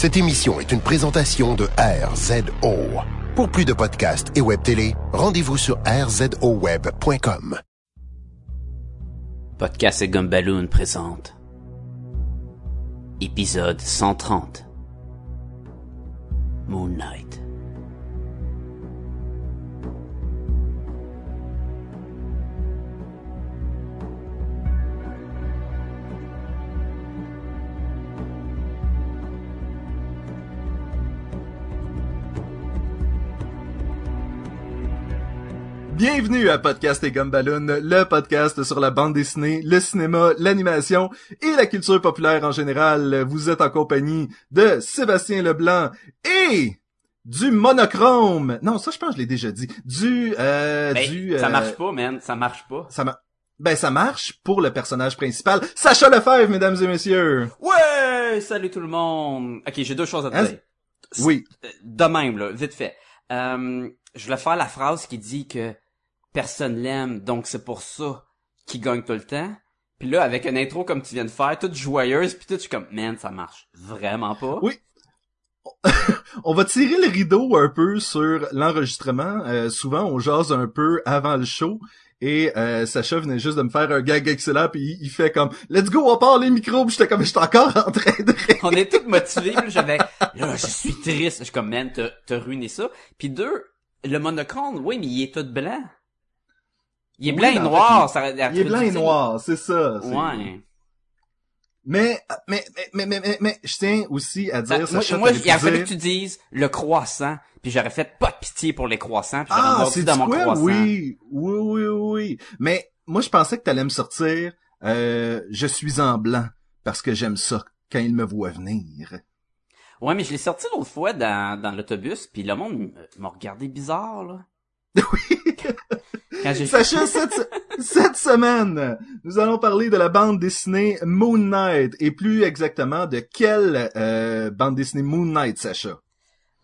Cette émission est une présentation de RZO. Pour plus de podcasts et web télé, rendez-vous sur rzoweb.com. Podcast et Gumballoon présente Épisode 130 Moon Knight Bienvenue à Podcast et Gumballoon, le podcast sur la bande dessinée, le cinéma, l'animation et la culture populaire en général. Vous êtes en compagnie de Sébastien Leblanc et du monochrome. Non, ça je pense que je l'ai déjà dit. Du euh, Ben, du Ça euh, marche pas, man, ça marche pas. Ça ma- Ben ça marche pour le personnage principal, Sacha Lefebvre, mesdames et messieurs. Ouais! Salut tout le monde! Ok, j'ai deux choses à te Hein? dire. Oui. Euh, De même, là, vite fait. Euh, je voulais faire la phrase qui dit que personne l'aime, donc c'est pour ça qu'il gagne tout le temps. Puis là, avec une intro comme tu viens de faire, toute joyeuse, puis tout, je suis comme, man, ça marche vraiment pas. Oui. On va tirer le rideau un peu sur l'enregistrement. Euh, souvent, on jase un peu avant le show. Et euh, Sacha venait juste de me faire un gag excellent, puis il, il fait comme « Let's go, on part les micros! » j'étais comme « J'étais encore en train de rire. On est tous motivés, puis j'avais, là, je suis triste. Je suis comme, man, t'as, ruiné ça. Puis deux, le monochrome, oui, mais il est tout blant. Il est Oui, blanc et noir, ça Il est blanc et noir, c'est ça. Ouais. Mais, mais, mais, mais, mais, mais, mais, je tiens aussi à Ça- dire, moi, Sacha, moi, il a fallu que tu dises le croissant, puis j'aurais fait pas de pitié pour les croissants, puis j'aurais Ah, mordu dans mon quoi? croissant. Oui, oui, oui, oui. Mais moi, je pensais que t'allais me sortir euh, Je suis en blanc, parce que j'aime ça, quand il me voit venir. Ouais, mais je l'ai sorti l'autre fois dans, dans l'autobus, puis le monde m- m'a regardé bizarre, là. Oui. Sacha, cette, cette semaine, nous allons parler de la bande dessinée Moon Knight, et plus exactement de quelle euh, bande dessinée Moon Knight, Sacha?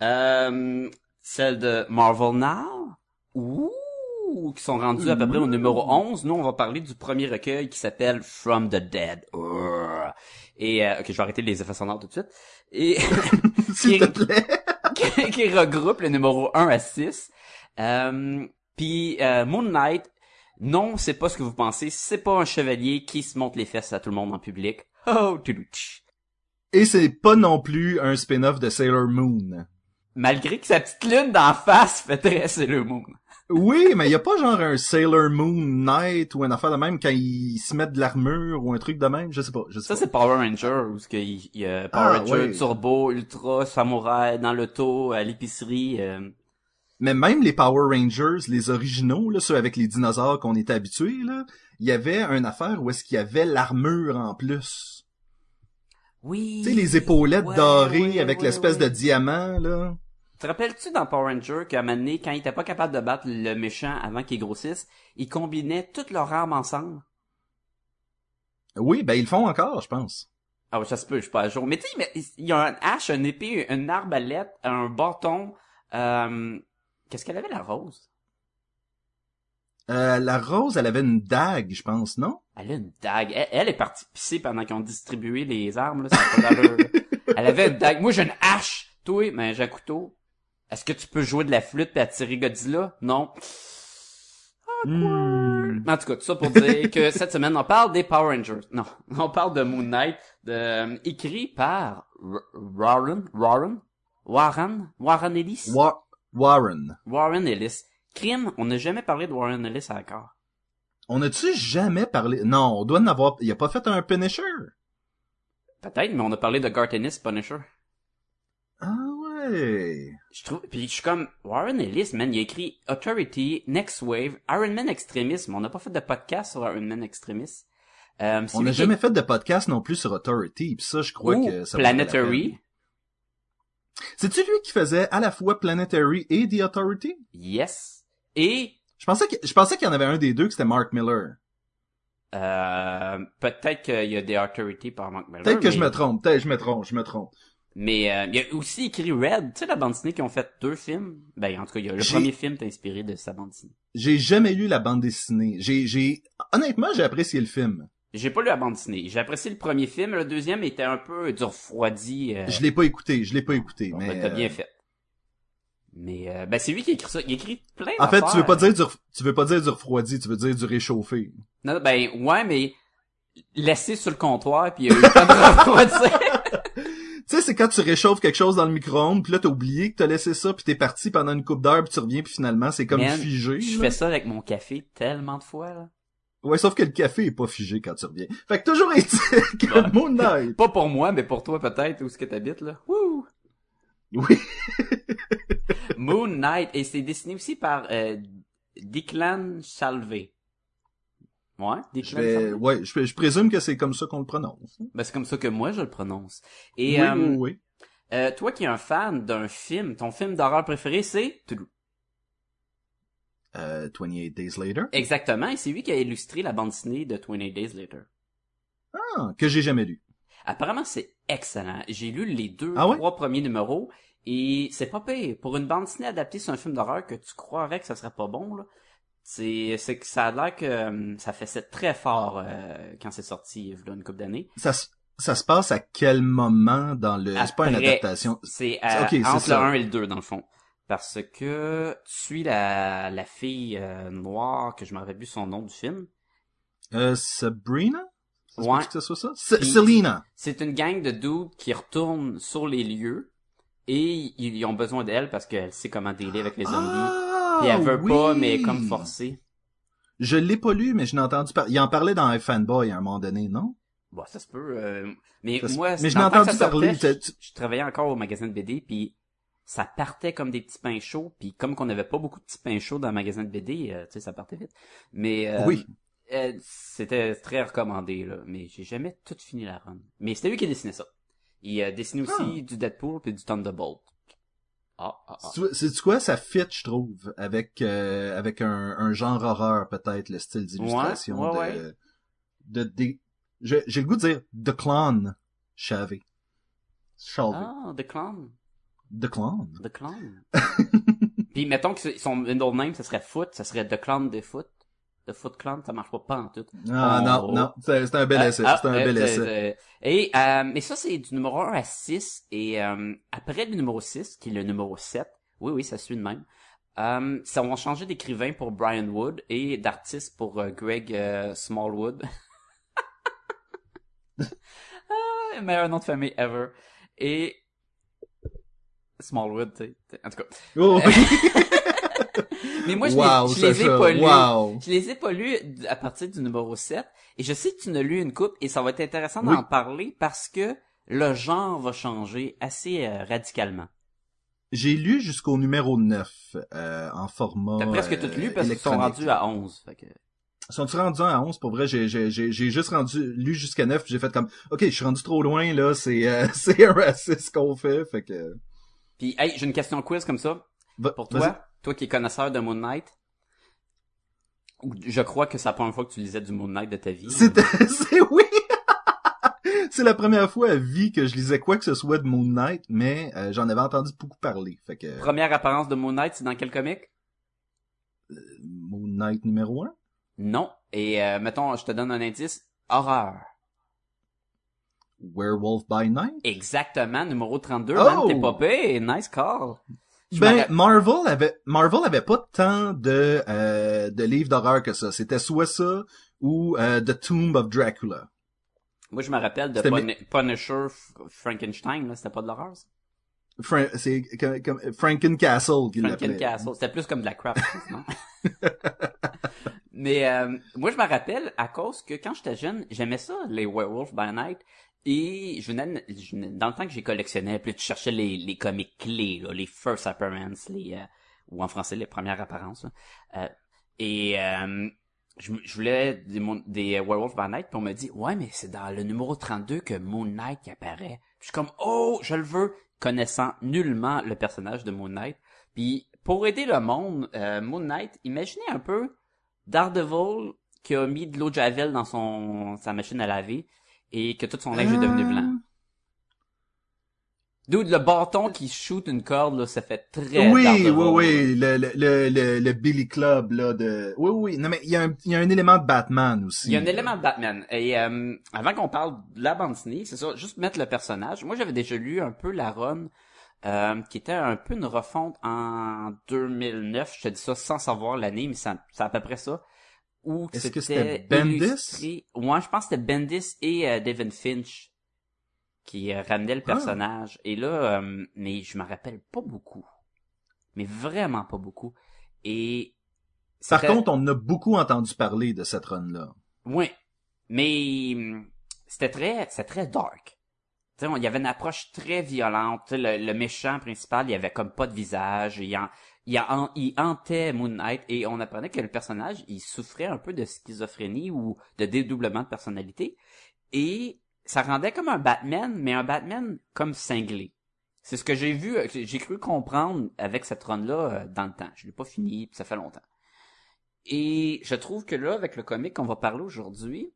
Euh, celle de Marvel Now? Ouh, qui sont rendus à peu près au numéro 11. Nous, on va parler du premier recueil qui s'appelle From the Dead. Urgh. Et, euh, ok, je vais arrêter les effets sonores tout de suite. Et, qui, qui regroupe le numéro 1 à 6. Euh, puis euh, Moon Knight, non, c'est pas ce que vous pensez. C'est pas un chevalier qui se monte les fesses à tout le monde en public. Oh, toulouch. Et c'est pas non plus un spin-off de Sailor Moon. Malgré que sa petite lune d'en face fait très Sailor Moon. Oui, mais y a pas genre un Sailor Moon Knight ou une affaire de même quand ils se mettent de l'armure ou un truc de même, je sais pas, je sais Ça, pas. c'est Power Ranger, où ce qu'il il y a Power Ah, Ranger, ouais. Turbo, Ultra, Samouraï, dans l'auto, à l'épicerie. euh. Mais même les Power Rangers, les originaux, là, ceux avec les dinosaures qu'on était habitués, là, il y avait une affaire où est-ce qu'il y avait l'armure en plus. Oui. Tu sais, les épaulettes Ouais, dorées ouais, avec ouais, l'espèce ouais. de diamant, là. Te rappelles-tu dans Power Ranger qu'à un moment donné, quand il était pas capable de battre le méchant avant qu'il grossisse, ils combinaient toutes leurs armes ensemble? Oui, ben ils le font encore, je pense. Ah oui, ça se peut, je suis pas à jour. Mais tu sais, mais il y a un hache, une épée, une arbalète, un bâton. Euh... Qu'est-ce qu'elle avait, la rose? Euh, la rose, elle avait une dague, je pense, non? Elle a une dague. Elle, elle est partie pisser pendant qu'ils ont distribué les armes, là. Ça pas. Elle avait une dague. Moi, j'ai une hache. Toi, mais j'ai un couteau. Est-ce que tu peux jouer de la flûte et attirer Godzilla? Non. Hmm. En tout cas, tout ça pour dire que cette semaine, on parle des Power Rangers. Non, on parle de Moon Knight, de, euh, écrit par R- Warren, Warren, Warren, Warren Ellis, Wa- Warren. Warren Ellis. Crime, on n'a jamais parlé de Warren Ellis encore. On a-tu jamais parlé... Non, on doit en avoir... Il a pas fait un Punisher? Peut-être, mais on a parlé de Garth Ennis, Punisher. Ah ouais... Je trouve, puis je suis comme, Warren Ellis, man, il a écrit Authority, Next Wave, Iron Man Extremism. On n'a pas fait de podcast sur Iron Man Extremism. Euh, On n'a jamais fait de podcast non plus sur Authority, pis ça, je crois ou que ça Planetary. C'est-tu lui qui faisait à la fois Planetary et The Authority? Yes. Et, Je pensais que, je pensais qu'il y en avait un des deux que c'était Mark Miller. euh, peut-être qu'il y a des Authority par Mark Miller. Peut-être que je me trompe, peut-être que je me trompe, je me trompe. Mais euh, il y a aussi écrit Red, tu sais la bande dessinée qui ont fait deux films? Ben en tout cas, il y a le premier film est inspiré de sa bande dessinée. J'ai jamais lu la bande dessinée. J'ai, j'ai, honnêtement, j'ai apprécié le film. J'ai pas lu la bande dessinée. J'ai apprécié le premier film, le deuxième était un peu dur refroidi. euh, Je l'ai pas écouté, je l'ai pas écouté, bon, mais... ben, t'as bien euh, fait. Mais euh, ben c'est lui qui écrit ça. Il écrit plein En fait, tu veux pas dire du, ref- tu veux pas dire du refroidi, tu veux dire du réchauffé. Non, ben ouais, mais laissé sur le comptoir puis il y a eu le temps de refroidir. Tu sais, c'est quand tu réchauffes quelque chose dans le micro-ondes, puis là t'as oublié que t'as laissé ça, puis t'es parti pendant une coupe d'heure, puis tu reviens, puis finalement c'est comme Man, figé. Je fais ça avec mon café tellement de fois là. Ouais, sauf que le café est pas figé quand tu reviens. Fait que toujours est-il que. Moon Knight. Pas pour moi, mais pour toi peut-être où est-ce que t'habites là? Wouh! Oui. Moon Knight et c'est dessiné aussi par euh, Declan Salvé. Ouais, Declan vais, Salvé. ouais, je, je présume que c'est comme ça qu'on le prononce. Ben, c'est comme ça que moi je le prononce. Et oui, euh, oui, oui. euh, toi qui es un fan d'un film, ton film d'horreur préféré c'est Toulouse. Euh, 28 Days Later. Exactement, et c'est lui qui a illustré la bande dessinée de 28 Days Later. Ah, que j'ai jamais lu. Apparemment, c'est excellent. J'ai lu les deux, Ah ouais? trois premiers numéros et c'est pas pire. Pour une bande dessinée adaptée sur un film d'horreur que tu croirais que ça serait pas bon, là, c'est, c'est que ça a l'air que euh, ça faisait très fort euh, quand c'est sorti, il y a une couple d'années. Ça, se- ça se passe à quel moment dans le... C'est pas une adaptation. C'est euh, entre ça. le 1 et le 2, dans le fond. Parce que tu suis la, la fille euh, noire, que je me rappelle plus son nom du film. Euh, Sabrina? Se Ouais. que ce soit ça? Selena. C'est une gang de dudes qui retournent sur les lieux et ils ont besoin d'elle parce qu'elle sait comment dealer avec les zombies. Ah, Puis elle veut oui. pas, mais comme forcée. Je l'ai pas lu, mais je l'ai entendu parler. Il en parlait dans un fanboy à un moment donné, non? Bon, ça se peut. euh, Mais Ça se- moi, mais je l'ai entendu parler, sortait, Je, je travaillais encore au magasin de BD, puis ça partait comme des petits pains chauds, puis comme qu'on n'avait pas beaucoup de petits pains chauds dans le magasin de BD, euh, tu sais, ça partait vite. Mais euh, Oui. euh, c'était très recommandé, là. Mais j'ai jamais tout fini la run. Mais c'était lui qui a dessiné ça. Il a dessiné aussi du Deadpool puis du Thunderbolt. Ah, ah, ah. C'est quoi ça fit je trouve avec euh, avec un, un genre horreur peut-être le style d'illustration Ouais, ouais, de, ouais. de je- j'ai le goût de dire The Clown Chavez Chavez Ah, The Clown. The Clown The Clown. Puis mettons que son middle name, ça serait Foot, ça serait The Clown de Foot. The Foot Clown, ça marche pas, pas en tout. ah Oh. non non c'est un bel essai Ah, c'est un ah, bel euh, essai euh, Et, euh, mais ça, c'est du numéro 1 à 6. Et euh, après le numéro 6, qui est le numéro 7, oui, oui, ça suit de même, euh, ça va changer d'écrivain pour Brian Wood et d'artiste pour euh, Greg euh, Smallwood. ah, meilleur nom de famille ever. Et... Smallwood, tu sais. En tout cas. Oh, oui. Mais moi, je, wow les, je les ai pas lus. wow Je les ai pas lus à partir du numéro 7. Et je sais que tu as lu une coupe et ça va être intéressant d'en parler parce que le genre va changer assez euh, radicalement. j'ai lu jusqu'au numéro 9 euh, en format T'as presque euh, tout lu parce qu'ils sont électronique. rendus à 11. Fait que... Sont-tu rendus à 11? Pour vrai, j'ai, j'ai, j'ai, j'ai juste rendu, lu jusqu'à 9, puis j'ai fait comme, OK, je suis rendu trop loin, là, c'est, euh, c'est un raciste qu'on fait, fait que... Puis, hey, j'ai une question quiz comme ça pour toi. Toi qui es connaisseur de Moon Knight. Je crois que c'est la première fois que tu lisais du Moon Knight de ta vie. C'est oui! c'est la première fois à vie que je lisais quoi que ce soit de Moon Knight, mais euh, j'en avais entendu beaucoup parler, fait que... Première apparence de Moon Knight, c'est dans quel comic? Moon Knight numéro 1? Non. Et euh, mettons, je te donne un indice. Horreur. Werewolf by Night? Exactement, numéro 32. Oh! Man, t'es pas pire. Nice call. Je Ben, Marvel avait, Marvel avait pas tant de, euh, de livres d'horreur que ça. C'était soit ça, ou euh, The Tomb of Dracula. Moi, je me rappelle de Pun- Punisher Frankenstein, là. C'était pas de l'horreur, ça? Fra- c'est comme, comme Frankencastle qu'il l'appelait. Frankencastle. C'était plus comme de la crap, non? Mais euh, moi, je me rappelle à cause que quand j'étais jeune, j'aimais ça, les Werewolf by Night. Et je venais, dans le temps que j'ai collectionné, puis tu cherchais les, les comics clés, les first appearances, les euh, ou en français les premières apparences. Euh, et euh, je, voulais des, des Werewolf by Night, puis on me dit ouais, mais c'est dans le numéro 32 que Moon Knight apparaît. Puis je suis comme oh, je le veux, connaissant nullement le personnage de Moon Knight. Puis pour aider le monde, Moon Knight, imaginez un peu Daredevil qui a mis de l'eau javel dans son sa machine à laver et que tout son linge est devenu Euh, blanc. Dude, le bâton qui shoot une corde, là, ça fait très Oui, oui, oui, le, le, le, le, le Billy Club, là, de... Oui, oui, non, mais il y, a un, il y a un élément de Batman aussi. Il y a un élément de Batman. Et euh, avant qu'on parle de la bande dessinée, c'est ça, juste mettre le personnage. Moi, j'avais déjà lu un peu la run, euh, qui était un peu une refonte en 2009. Je te dis ça sans savoir l'année, mais c'est à peu près ça. Où Est-ce que c'était Bendis? illustré- Ouais, je pense que c'était Bendis et euh, Devin Finch qui euh, ramenaient le Ah. personnage. Et là, euh, mais je me rappelle pas beaucoup. Mais vraiment pas beaucoup. Et Par contre, on a beaucoup entendu parler de cette run-là. oui, mais hum, c'était très, c'était très dark. Il y avait une approche très violente. Le, le méchant principal, il avait comme pas de visage. Il, en- il, hantait Moon Knight et on apprenait que le personnage, il souffrait un peu de schizophrénie ou de dédoublement de personnalité. Et ça rendait comme un Batman, mais un Batman comme cinglé. C'est ce que j'ai vu, euh, j'ai cru comprendre avec cette run-là euh, dans le temps. Je l'ai pas fini, ça fait longtemps. Et je trouve que là, avec le comic qu'on va parler aujourd'hui,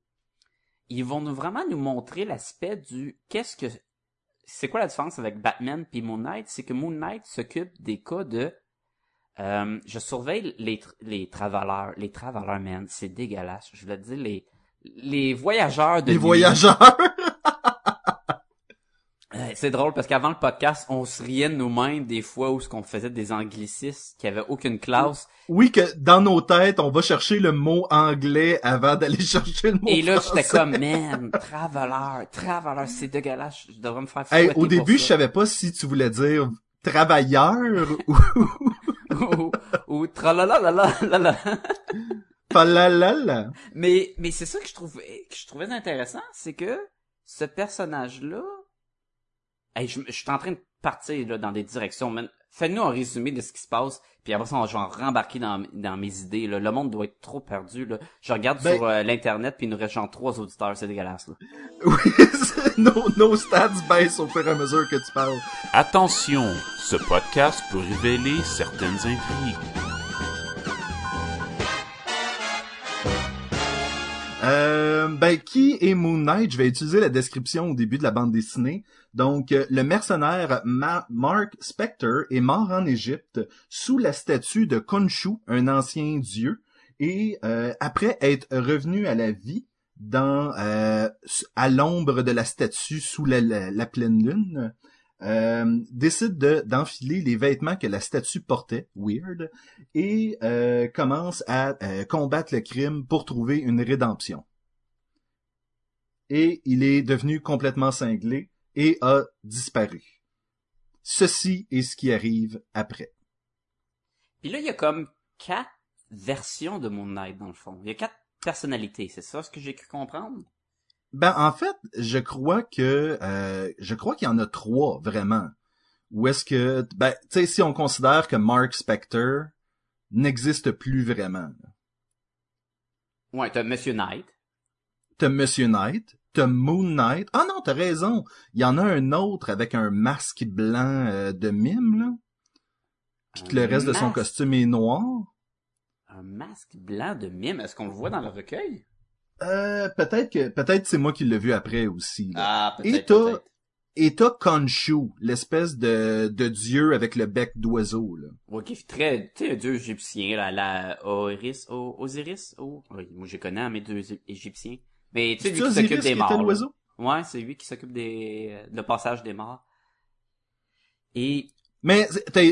ils vont nous vraiment nous montrer l'aspect du qu'est-ce que c'est quoi la différence avec Batman puis Moon Knight, c'est que Moon Knight s'occupe des cas de euh, je surveille les tr- les travailleurs, les travailleurs man, c'est dégueulasse. Je voulais dire les les voyageurs de Les nuit. voyageurs! Euh, c'est drôle parce qu'avant le podcast, on se riait de nous-mêmes des fois où ce qu'on faisait des anglicismes qui avaient aucune classe. oui, que dans nos têtes, on va chercher le mot anglais avant d'aller chercher le mot Et là, j'étais comme, man, traveleur, traveleur, c'est dégueulasse, je devrais me faire Hey, au début, je savais pas si tu voulais dire travailleur ou ou, ou palalala. Mais, mais c'est ça que je trouvais, que je trouvais intéressant, c'est que ce personnage-là, hey, je, je suis en train de partir là, dans des directions, man. Fais-nous un résumé de ce qui se passe, puis après ça, on- je vais en rembarquer dans, dans mes idées. Là. Le monde doit être trop perdu. Là. Je regarde Ben- sur euh, l'internet, puis il nous reste genre trois auditeurs, c'est dégueulasse. Là. Oui, nos stats baissent au fur et à mesure que tu parles. Attention, ce podcast peut révéler certaines intrigues. Euh, ben, qui est Moon Knight? Je vais utiliser la description au début de la bande dessinée. Donc, euh, le mercenaire Ma- Mark Spector est mort en Égypte sous la statue de Khonshu, un ancien dieu, et euh, après être revenu à la vie dans euh, à l'ombre de la statue sous la, pleine lune, euh, décide de d'enfiler les vêtements que la statue portait, weird, et commence à combattre le crime pour trouver une rédemption. Et il est devenu complètement cinglé et a disparu. Ceci est ce qui arrive après. Puis là, il y a comme quatre versions de Moon Knight, dans le fond. Il y a quatre personnalités, c'est ça ce que j'ai cru comprendre? Ben en fait, je crois que euh, je crois qu'il y en a trois vraiment. Ou est-ce que ben tu sais si on considère que Mark Spector n'existe plus vraiment. Ouais, t'as Monsieur Knight. T'as Monsieur Knight, t'as Moon Knight. Ah non, t'as raison. Il y en a un autre avec un masque blanc euh, de mime là. Puis que le reste de son costume est noir. Un masque blanc de mime, est-ce qu'on le voit dans le recueil? Euh, peut-être que peut-être c'est moi qui l'ai vu après aussi. là. Ah, Et peut-être, et t'as Khonshu, l'espèce de, de dieu avec le bec d'oiseau là. Ouais, qui est très, tu sais, un dieu égyptien, là, la Osiris, O- Osiris, oh, oui, moi je connais mes deux égyptiens. Mais tu sais, C'est lui qui s'occupe des morts. là. Ouais, c'est lui qui s'occupe des, euh, le passage des morts. Et, Mais t'as,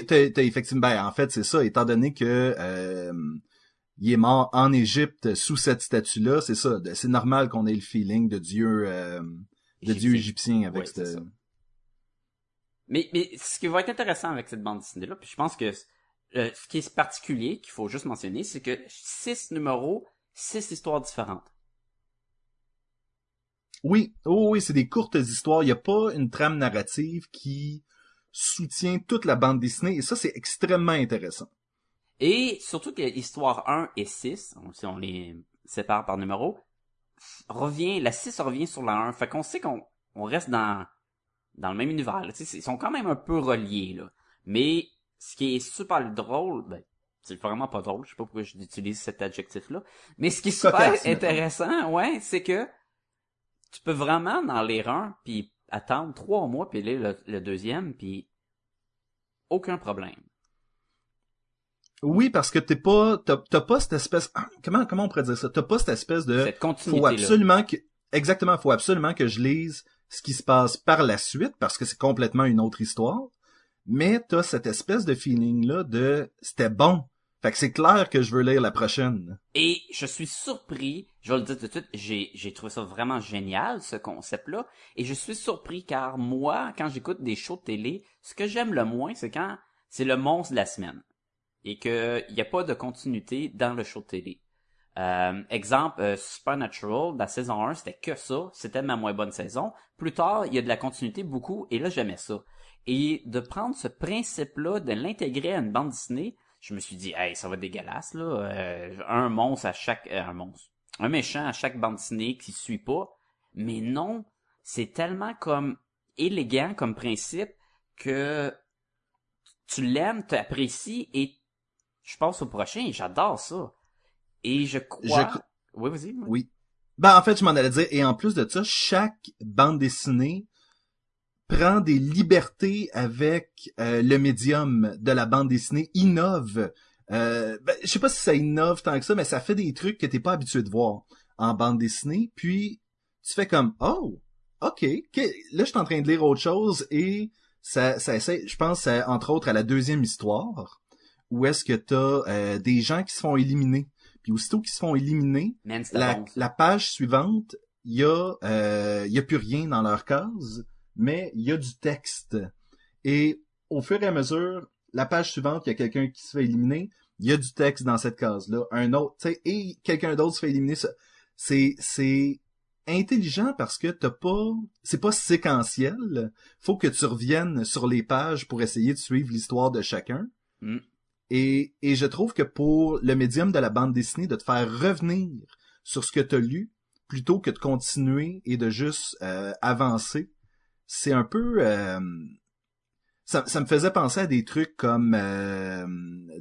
effectivement, ben, en fait, c'est ça, étant donné que euh, il est mort en Égypte sous cette statue-là, c'est ça. C'est normal qu'on ait le feeling de dieu, euh, de dieu égyptien avec Ouais, cette- ça. Mais, mais ce qui va être intéressant avec cette bande dessinée-là, puis je pense que euh, ce qui est particulier, qu'il faut juste mentionner, c'est que six numéros, six histoires différentes. Oui, oh oui, c'est des courtes histoires. Il n'y a pas une trame narrative qui soutient toute la bande dessinée, et ça, c'est extrêmement intéressant. Et surtout que histoire 1 et 6, on- si on les sépare par numéro, revient, la 6 revient sur la 1. Fait qu'on sait qu'on on reste dans, dans le même univers. là. Tu sais, Ils sont quand même un peu reliés. Là. Mais ce qui est super drôle, ben, c'est vraiment pas drôle, je sais pas pourquoi j'utilise cet adjectif-là, mais ce qui est super Cocasse, intéressant, ouais, c'est que tu peux vraiment, dans les 1, puis attendre trois mois puis lire le, le deuxième puis aucun problème. Oui, parce que t'es pas, t'as, pas cette espèce, ah, comment, comment on pourrait dire ça? T'as pas cette espèce de, Cette faut absolument que, exactement, faut absolument que je lise ce qui se passe par la suite parce que c'est complètement une autre histoire. Mais t'as cette espèce de feeling là de, c'était bon. Fait que c'est clair que je veux lire la prochaine. Et je suis surpris, je vais le dire tout de suite, j'ai, j'ai trouvé ça vraiment génial, ce concept-là. Et je suis surpris car moi, quand j'écoute des shows de télé, ce que j'aime le moins, c'est quand c'est le monstre de la semaine. Et qu'il n'y a pas de continuité dans le show de télé. Euh, exemple, euh, Supernatural, la saison 1, c'était que ça. C'était ma moins bonne saison. Plus tard, il y a de la continuité beaucoup, et là, j'aimais ça. Et de prendre ce principe-là, de l'intégrer à une bande dessinée, je me suis dit, hey, ça va être dégueulasse, là. Euh, un monstre à chaque... euh, un monstre. Un méchant à chaque bande dessinée qui suit pas. Mais non, c'est tellement comme élégant comme principe que tu l'aimes, tu apprécies et je passe au prochain et j'adore ça. Et je crois... Je Oui, vas-y. Oui. Ben, en fait, je m'en allais dire, et en plus de ça, chaque bande dessinée prend des libertés avec euh, le médium de la bande dessinée, innove. Euh, ben, je sais pas si ça innove tant que ça, mais ça fait des trucs que t'es pas habitué de voir en bande dessinée. Puis tu fais comme oh, ok, là je suis en train de lire autre chose et ça, ça essaie. Je pense euh, entre autres à la deuxième histoire où est-ce que t'as euh, des gens qui se font éliminer. Puis aussitôt qu'ils se font éliminer, Man, la, bon. ça. la page suivante, il y a euh, y a plus rien dans leur case, mais il y a du texte. Et au fur et à mesure, la page suivante, il y a quelqu'un qui se fait éliminer, il y a du texte dans cette case-là, un autre, tu sais, et quelqu'un d'autre se fait éliminer. C'est c'est intelligent parce que t'as pas, c'est pas séquentiel. Faut que tu reviennes sur les pages pour essayer de suivre l'histoire de chacun. Mm. Et, et je trouve que pour le médium de la bande dessinée, de te faire revenir sur ce que tu as lu, plutôt que de continuer et de juste euh, avancer, c'est un peu... euh, ça, ça me faisait penser à des trucs comme euh,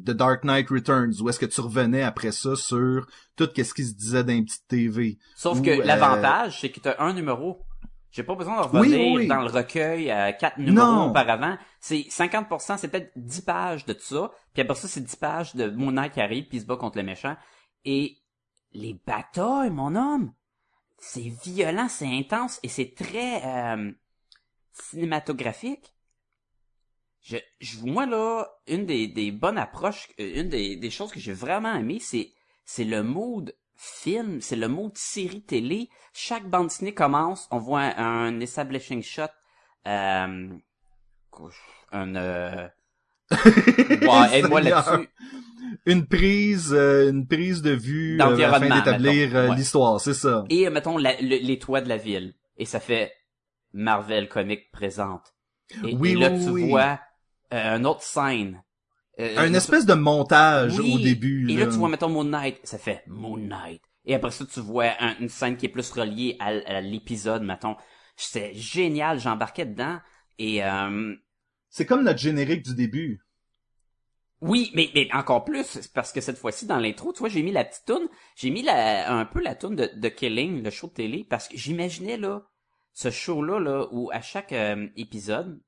The Dark Knight Returns, où est-ce que tu revenais après ça sur tout ce qui se disait dans une petite TV. Sauf que euh, l'avantage, c'est que tu as un numéro. J'ai pas besoin de revenir oui, oui. dans le recueil à quatre numéros Non. auparavant. C'est 50%, c'est peut-être 10 pages de ça. Puis après ça, c'est 10 pages de Moon Knight qui arrive puis il se bat contre le méchant. Et les batailles, mon homme, c'est violent, c'est intense et c'est très euh, cinématographique. Je, je, moi là, une des, des bonnes approches, euh, une des, des choses que j'ai vraiment aimé, c'est c'est le mood film, c'est le mood série télé. Chaque bande dessinée commence, on voit un, un establishing shot, euh, un euh, aide-moi Seigneur. là-dessus. Une prise, euh, une prise de vue euh, afin d'établir euh, Ouais. l'histoire, c'est ça. Et euh, mettons la- le- les toits de la ville. Et ça fait Marvel Comics présente. Et, Oui, et là oui, tu oui. vois euh, une autre scène. Euh, Un espèce de montage au début. Et là, là. tu vois, mettons, Moon Knight, ça fait Moon Knight. Et après ça, tu vois un- une scène qui est plus reliée à, à l'épisode, mettons. C'était génial, j'embarquais dedans. Et euh, C'est comme notre générique du début. oui, mais, mais encore plus, c'est parce que cette fois-ci, dans l'intro, tu vois, j'ai mis la petite toune, j'ai mis la, un peu la toune de, de Killing, le show de télé, parce que j'imaginais, là, ce show-là, là, où à chaque euh, épisode,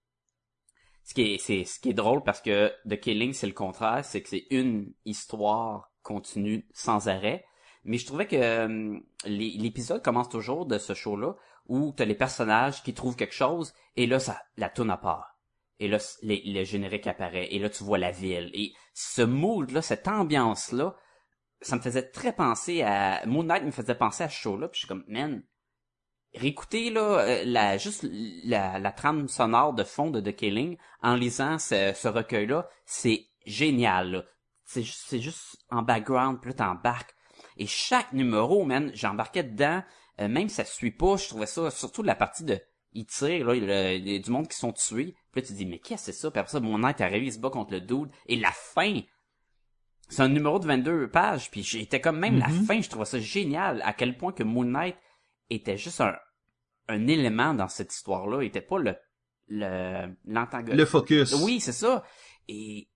ce qui est, c'est, ce qui est drôle parce que The Killing, c'est le contraire, c'est que c'est une histoire continue sans arrêt. Mais je trouvais que euh, l'épisode commence toujours de ce show-là où t'as les personnages qui trouvent quelque chose et là, ça, la tourne à part. Et là, les- le générique apparaît et là, tu vois la ville. Et ce mood-là, cette ambiance-là, ça me faisait très penser à... Moon Knight me faisait penser à ce show-là, puis je suis comme, man, réécouter là, euh, la, juste la, la trame sonore de fond de The Killing en lisant ce, ce recueil-là, c'est génial. là. C'est juste, c'est juste en background, puis là t'embarques. Et chaque numéro, man, j'embarquais dedans, euh, même si ça suit pas, je trouvais ça, surtout la partie de il tire, là, il y a- il y a du monde qui sont tués. Puis là, tu te dis, mais qu'est-ce que c'est ça? Puis après ça, mon Knight arrive, il se bat contre le dude. Et la fin, c'est un numéro de 22 pages. Puis j'étais comme même la Mhm. fin, je trouvais ça génial. À quel point que Moon Knight était juste un, un élément dans cette histoire-là. Il était pas le, le, l'antagoniste. Le focus. Oui, c'est ça. Et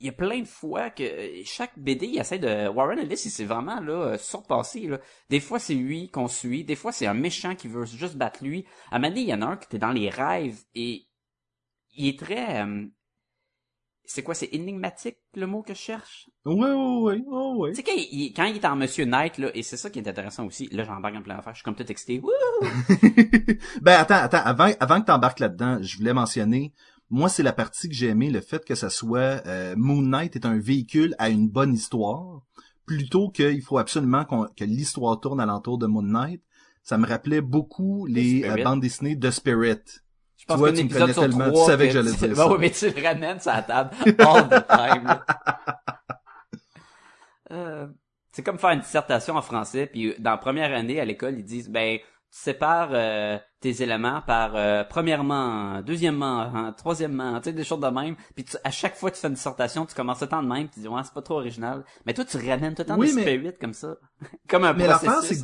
il y a plein de fois que chaque BD, il essaie de... Warren Ellis, il s'est vraiment là surpassé. Là. Des fois, c'est lui qu'on suit. Des fois, c'est un méchant qui veut juste battre lui. À un moment donné, il y en a un qui était dans les rêves et il est très... euh, c'est quoi, c'est énigmatique le mot que je cherche? Ouais, ouais, ouais, ouais, ouais. Tu sais, quand il, quand il est en Monsieur Knight, là, et c'est ça qui est intéressant aussi, là, j'embarque en plein affaire, je suis comme tout excité. Ben attends, attends, avant, avant que t'embarques là-dedans, je voulais mentionner, moi c'est la partie que j'ai aimé, le fait que ça soit euh, Moon Knight est un véhicule à une bonne histoire, plutôt qu'il faut absolument que l'histoire tourne alentour de Moon Knight. Ça me rappelait beaucoup les euh, bandes dessinées de Spirit. Pense Tu vois, qu'un tu me connais tellement, tu trois, savais que tu- j'allais dire ça. oui, mais tu le ramènes sur la table all the time. Euh, c'est comme faire une dissertation en français, puis dans la première année à l'école, ils disent, ben, tu sépares euh, tes éléments par euh, premièrement, deuxièmement, hein, troisièmement, tu sais, des choses de même. Puis tu- à chaque fois que tu fais une dissertation, tu commences temps de même, tu dis, ouais, c'est pas trop original. Mais toi, tu ramènes tout le temps Oui, des mais- spirit comme ça. comme un Mais processus.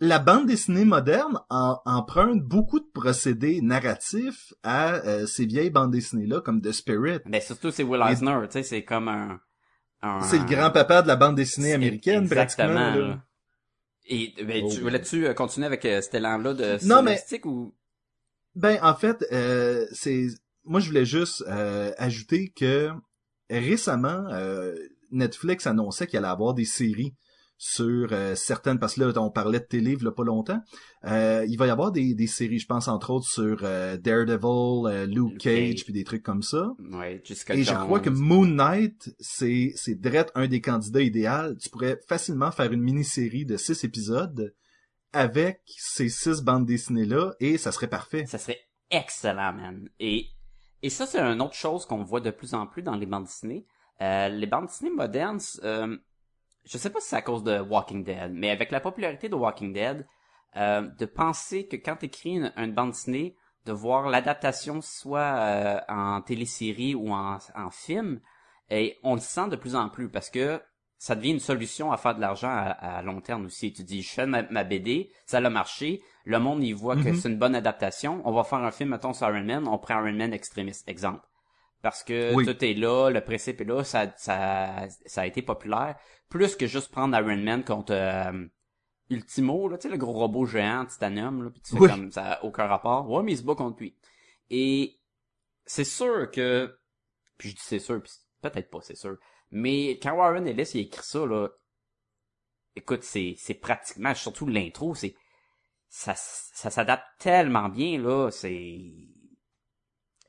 La bande dessinée moderne en- emprunte beaucoup de procédés narratifs à euh, ces vieilles bandes dessinées-là, comme The Spirit. Ben, surtout, c'est Will Eisner, tu sais, c'est comme un... un- C'est le grand-papa de la bande dessinée américaine, exactement, pratiquement. là. Et ben, Oh, tu oui. voulais-tu euh, continuer avec euh, cet élan-là de Non, mais- ou? Ben, en fait, euh, c'est moi je voulais juste euh, ajouter que récemment, euh, Netflix annonçait qu'il allait avoir des séries sur euh, certaines, parce que là, on parlait de télé il y a pas longtemps. Euh, il va y avoir des, des séries, je pense entre autres sur euh, Daredevil, euh, Luke, Luke Cage, Cage. puis des trucs comme ça. ouais, Jessica Et je crois que Moon Knight, c'est c'est direct un des candidats idéal. Tu pourrais facilement faire une mini-série de six épisodes avec ces six bandes dessinées-là et ça serait parfait. ça serait excellent, man. Et et ça c'est une autre chose qu'on voit de plus en plus dans les bandes dessinées. Euh, les bandes dessinées modernes, euh, je sais pas si c'est à cause de Walking Dead, mais avec la popularité de Walking Dead, euh, de penser que quand t'écris une, une bande dessinée, de voir l'adaptation soit euh, en télésérie ou en, en film, et on le sent de plus en plus parce que ça devient une solution à faire de l'argent à, à long terme aussi. Tu dis, je fais ma, ma BD, ça a marché, le monde il voit que Mhm. c'est une bonne adaptation, on va faire un film, mettons, sur Iron Man, on prend Iron Man extrémiste, exemple. Parce que Oui. tout est là, le principe est là, ça, ça, ça a été populaire. Plus que juste prendre Iron Man contre euh, Ultimo, là, tu sais, le gros robot géant, Titanium, là, pis tu fais Oui. comme ça a aucun rapport. Ouais, mais il se bat contre lui. Et c'est sûr que, puis je dis c'est sûr, puis peut-être pas c'est sûr, mais quand Warren Ellis il a écrit ça, là, écoute, c'est, c'est pratiquement, surtout l'intro, c'est, ça, ça s'adapte tellement bien, là, c'est...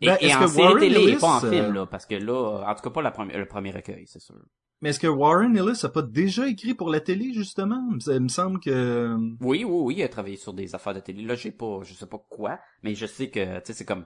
Et, Ben, et en série télé, Ellis, pas en euh, film, là, parce que là, en tout cas pas la première, le premier recueil, c'est sûr. Mais est-ce que Warren Ellis a pas déjà écrit pour la télé, justement? Ça- Il me semble que... Oui, oui, oui, il a travaillé sur des affaires de télé. Là, j'ai pas, je sais pas quoi, mais je sais que, tu sais, c'est comme,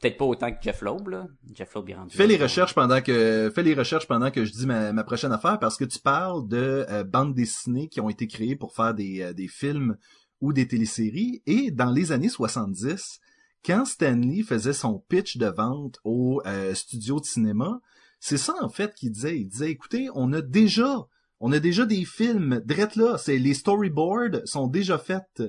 peut-être pas autant que Jeff Loeb, là. Jeff Loeb est rendu. Fais les recherches pendant que fais les recherches pendant que je dis ma, ma prochaine affaire parce que tu parles de euh, bandes dessinées qui ont été créées pour faire des, euh, des films ou des téléséries et dans les années 70 quand Stanley faisait son pitch de vente au euh, studio de cinéma c'est ça en fait qu'il disait il disait écoutez on a déjà on a déjà des films drette là c'est les storyboards sont déjà faits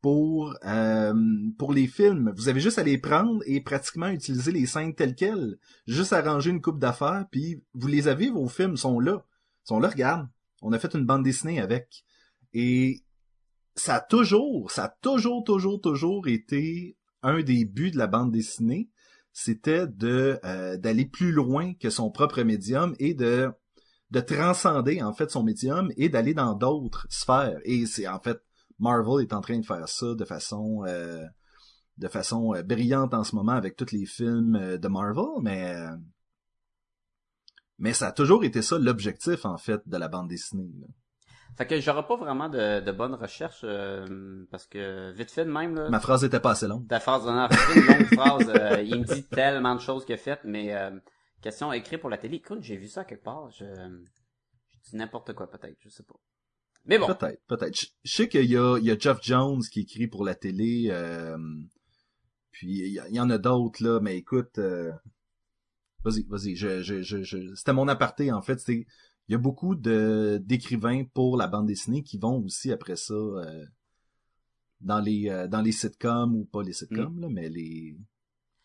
pour euh, pour les films. Vous avez juste à les prendre et pratiquement utiliser les scènes telles quelles. Juste arranger une coupe d'affaires, puis vous les avez, vos films sont là. Ils sont là, regarde. On a fait une bande dessinée avec. Et ça a toujours, ça a toujours, toujours, toujours été un des buts de la bande dessinée. C'était de euh, d'aller plus loin que son propre médium et de de transcender en fait son médium et d'aller dans d'autres sphères. Et c'est en fait Marvel est en train de faire ça de façon euh, de façon euh, brillante en ce moment avec tous les films de Marvel, mais mais ça a toujours été ça l'objectif en fait de la bande dessinée. Fait que j'aurai pas vraiment de, de bonnes recherches, euh, parce que, vite fait de même, là, Ma phrase était pas assez longue. ta phrase, non, c'est une longue phrase, euh, il me dit tellement de choses qu'il a faites, mais, euh, question écrite pour la télé, écoute, j'ai vu ça quelque part, je, je dis n'importe quoi, peut-être, je sais pas. Mais bon. Peut-être, peut-être. Je, je sais qu'il y a, il y a Jeff Jones qui écrit pour la télé, euh, puis il y, en a d'autres là, mais écoute, euh, vas-y, vas-y. Je, je, je, je- c'était mon aparté en fait. C'était, il y a beaucoup de d'écrivains pour la bande dessinée qui vont aussi après ça euh, dans les euh, dans les sitcoms ou pas les sitcoms là, mais les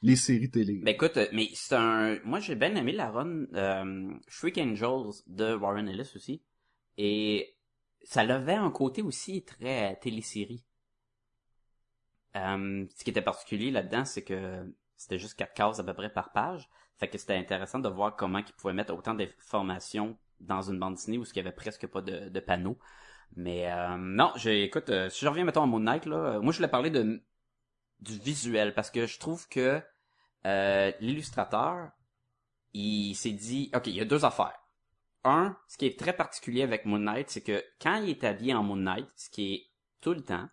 les séries télé. Ben écoute, euh, mais c'est un... Moi, j'ai bien aimé la run euh, Freak Angels de Warren Ellis aussi. Et ça avait un côté aussi très télésérie. Euh, ce qui était particulier là-dedans, c'est que c'était juste quatre cases à peu près par page. Fait que c'était intéressant de voir comment ils pouvaient mettre autant d'informations dans une bande dessinée où il y avait presque pas de, de panneaux. Mais euh, non, j'ai écoute, euh, si je reviens mettons à Moon Knight là, euh, moi je voulais parler de du visuel parce que je trouve que euh, l'illustrateur il s'est dit OK, il y a deux affaires. Un, ce qui est très particulier avec Moon Knight, c'est que quand il est habillé en Moon Knight, ce qui est tout le temps,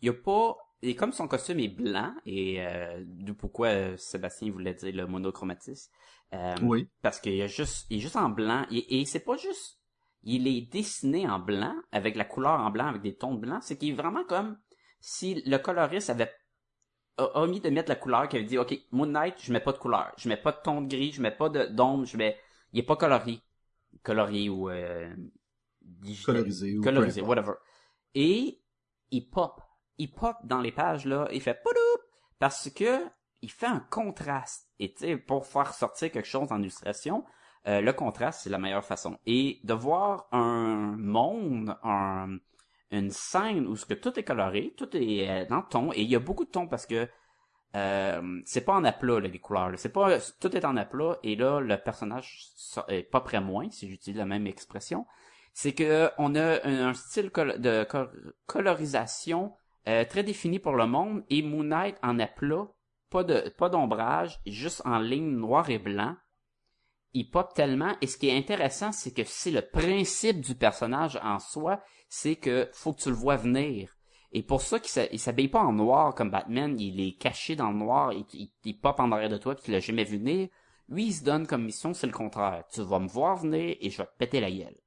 il y a pas et comme son costume est blanc et euh, d'où pourquoi Sébastien voulait dire le monochromatisme euh, Oui. parce qu'il est juste il est juste en blanc. Et, et c'est pas juste il est dessiné en blanc avec la couleur en blanc avec des tons de blanc. C'est qu'il est vraiment comme si le coloriste avait omis de mettre la couleur qui avait dit ok Moon Knight je mets pas de couleur. Je mets pas de ton de gris je mets pas de d'ombre je mets il est pas colorié. Colorié ou euh, digital- Colorisé ou colorisé whatever. Et il pop. Il pop dans les pages là. Il fait pouloup! Parce que il fait un contraste. Et tu sais pour faire sortir quelque chose en illustration euh, le contraste c'est la meilleure façon. Et de voir un monde un une scène où ce que tout est coloré tout est euh, dans le ton et il y a beaucoup de tons parce que euh, c'est pas en aplat là, les couleurs c'est pas tout est en aplat et là le personnage so- est pas près moins si j'utilise la même expression. C'est que on a un, style de col- colorisation euh, très défini pour le monde et Moon Knight en aplat pas d'ombrage juste en ligne noir et blanc. Il pop tellement et ce qui est intéressant c'est que c'est le principe du personnage en soi c'est que faut que tu le vois venir. Et pour ça qu'il s'habille pas en noir comme Batman il est caché dans le noir il pop en arrière de toi puis tu l'as jamais vu venir. Lui il se donne comme mission c'est le contraire. Tu vas me voir venir et je vais te péter la gueule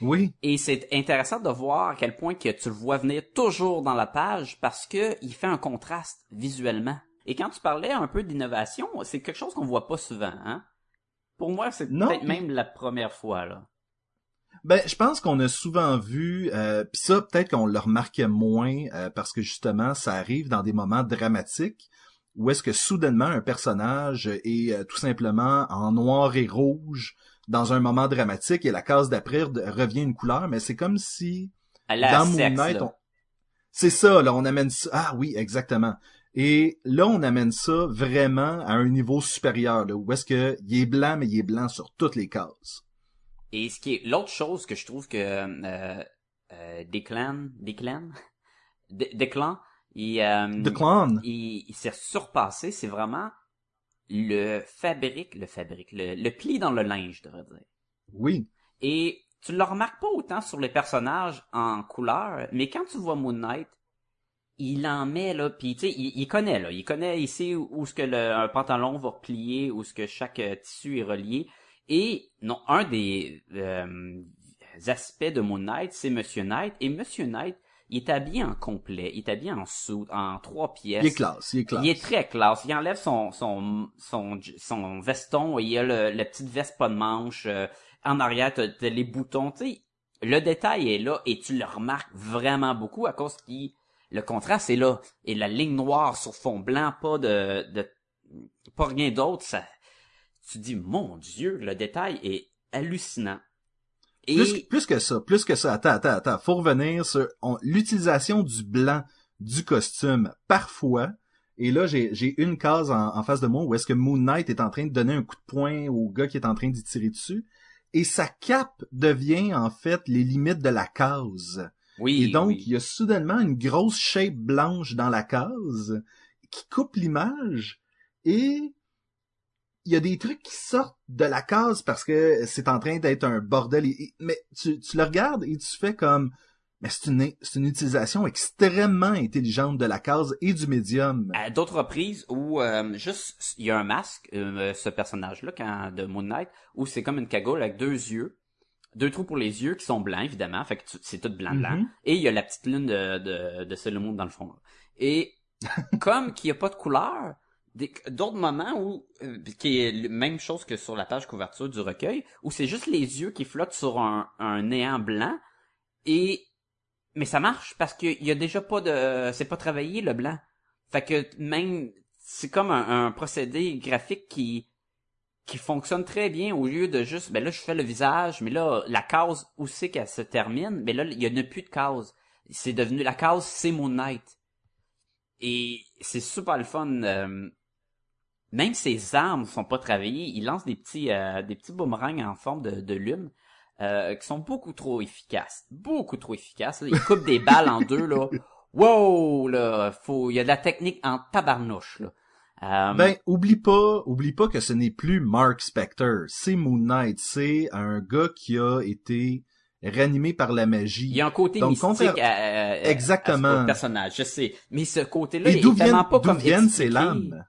Oui. et c'est intéressant de voir à quel point que tu le vois venir toujours dans la page parce que il fait un contraste visuellement. Et quand tu parlais un peu d'innovation, c'est quelque chose qu'on voit pas souvent, hein? Pour moi, c'est peut-être même la première fois, là. Ben, je pense qu'on a souvent vu, euh, puis ça, peut-être qu'on le remarquait moins, euh, parce que justement, ça arrive dans des moments dramatiques, où est-ce que soudainement un personnage est euh, tout simplement en noir et rouge dans un moment dramatique et la case d'après re- revient une couleur, mais c'est comme si À la dans Moon sexe, Knight, là. on- c'est ça, là, on amène ça. Ah oui, exactement. Et là, on amène ça vraiment à un niveau supérieur, là, où est-ce que il est blanc, mais il est blanc sur toutes les cases. Et ce qui est l'autre chose que je trouve que euh, euh, Declan, Declan, De- Declan, il, euh, The Clown. il, il s'est surpassé, c'est vraiment le fabrique, le fabrique, le, le pli dans le linge, je devrais dire. Oui. Et tu le remarques pas autant sur les personnages en couleur, mais quand tu vois Moon Knight, il en met là, puis tu sais, il, il connaît là, il connaît ici où, où ce que le un pantalon va replier, où ce que chaque euh, tissu est relié. Et non, un des euh, aspects de Moon Knight, c'est Monsieur Knight. Et Monsieur Knight, il est habillé en complet, il est habillé en suit, en trois pièces. Il est classe, il est classe. Il est très classe. Il enlève son son son son veston et il a le, la petite veste pas de manche. euh, en arrière, t'as, t'as les boutons. Tu sais, le détail est là et tu le remarques vraiment beaucoup à cause qu'il le contraste est là et la ligne noire sur fond blanc, pas de de pas rien d'autre. Ça, tu dis mon Dieu, le détail est hallucinant. Et Plus, plus que ça, plus que ça. Attends, attends, attends. Faut revenir sur on- l'utilisation du blanc du costume parfois. Et là, j'ai j'ai une case en, en face de moi où est-ce que Moon Knight est en train de donner un coup de poing au gars qui est en train d'y tirer dessus. Et sa cape devient en fait les limites de la case. oui, Et donc, oui. il y a soudainement une grosse shape blanche dans la case qui coupe l'image et il y a des trucs qui sortent de la case parce que c'est en train d'être un bordel. Mais tu, tu le regardes et tu fais comme... Mais c'est une, c'est une utilisation extrêmement intelligente de la case et du médium. à d'autres reprises où euh, juste il y a un masque euh, ce personnage là quand de Moon Knight où c'est comme une cagoule avec deux yeux deux trous pour les yeux qui sont blancs évidemment fait que tu- c'est tout blanc blanc Mhm. et il y a la petite lune de de, de Solomon dans le fond et comme qu'il y a pas de couleur d'autres moments où euh, qui est la même chose que sur la page couverture du recueil où c'est juste les yeux qui flottent sur un, un néant blanc et mais ça marche parce qu'il y a déjà pas de c'est pas travaillé le blanc. Fait que même c'est comme un, procédé graphique qui qui fonctionne très bien au lieu de juste ben là je fais le visage mais là la case où c'est qu'elle se termine? Mais là il y a plus de case. C'est devenu la case c'est Moon Knight et c'est super le fun euh, même ses armes sont pas travaillées il lance des petits euh, des petits boomerangs en forme de, de lune euh, qui sont beaucoup trop efficaces beaucoup trop efficaces là. il coupe des balles en deux là wow là faut il y a de la technique en tabarnouche là euh, Ben, oublie pas, oublie pas que ce n'est plus Mark Spector, c'est Moon Knight, c'est un gars qui a été réanimé par la magie. Il y a un côté Donc, mystique contraire- à, à- Exactement. à ce personnage, je sais. Mais ce côté-là Et est d'où vraiment viennent, pas d'où comme viennent lames?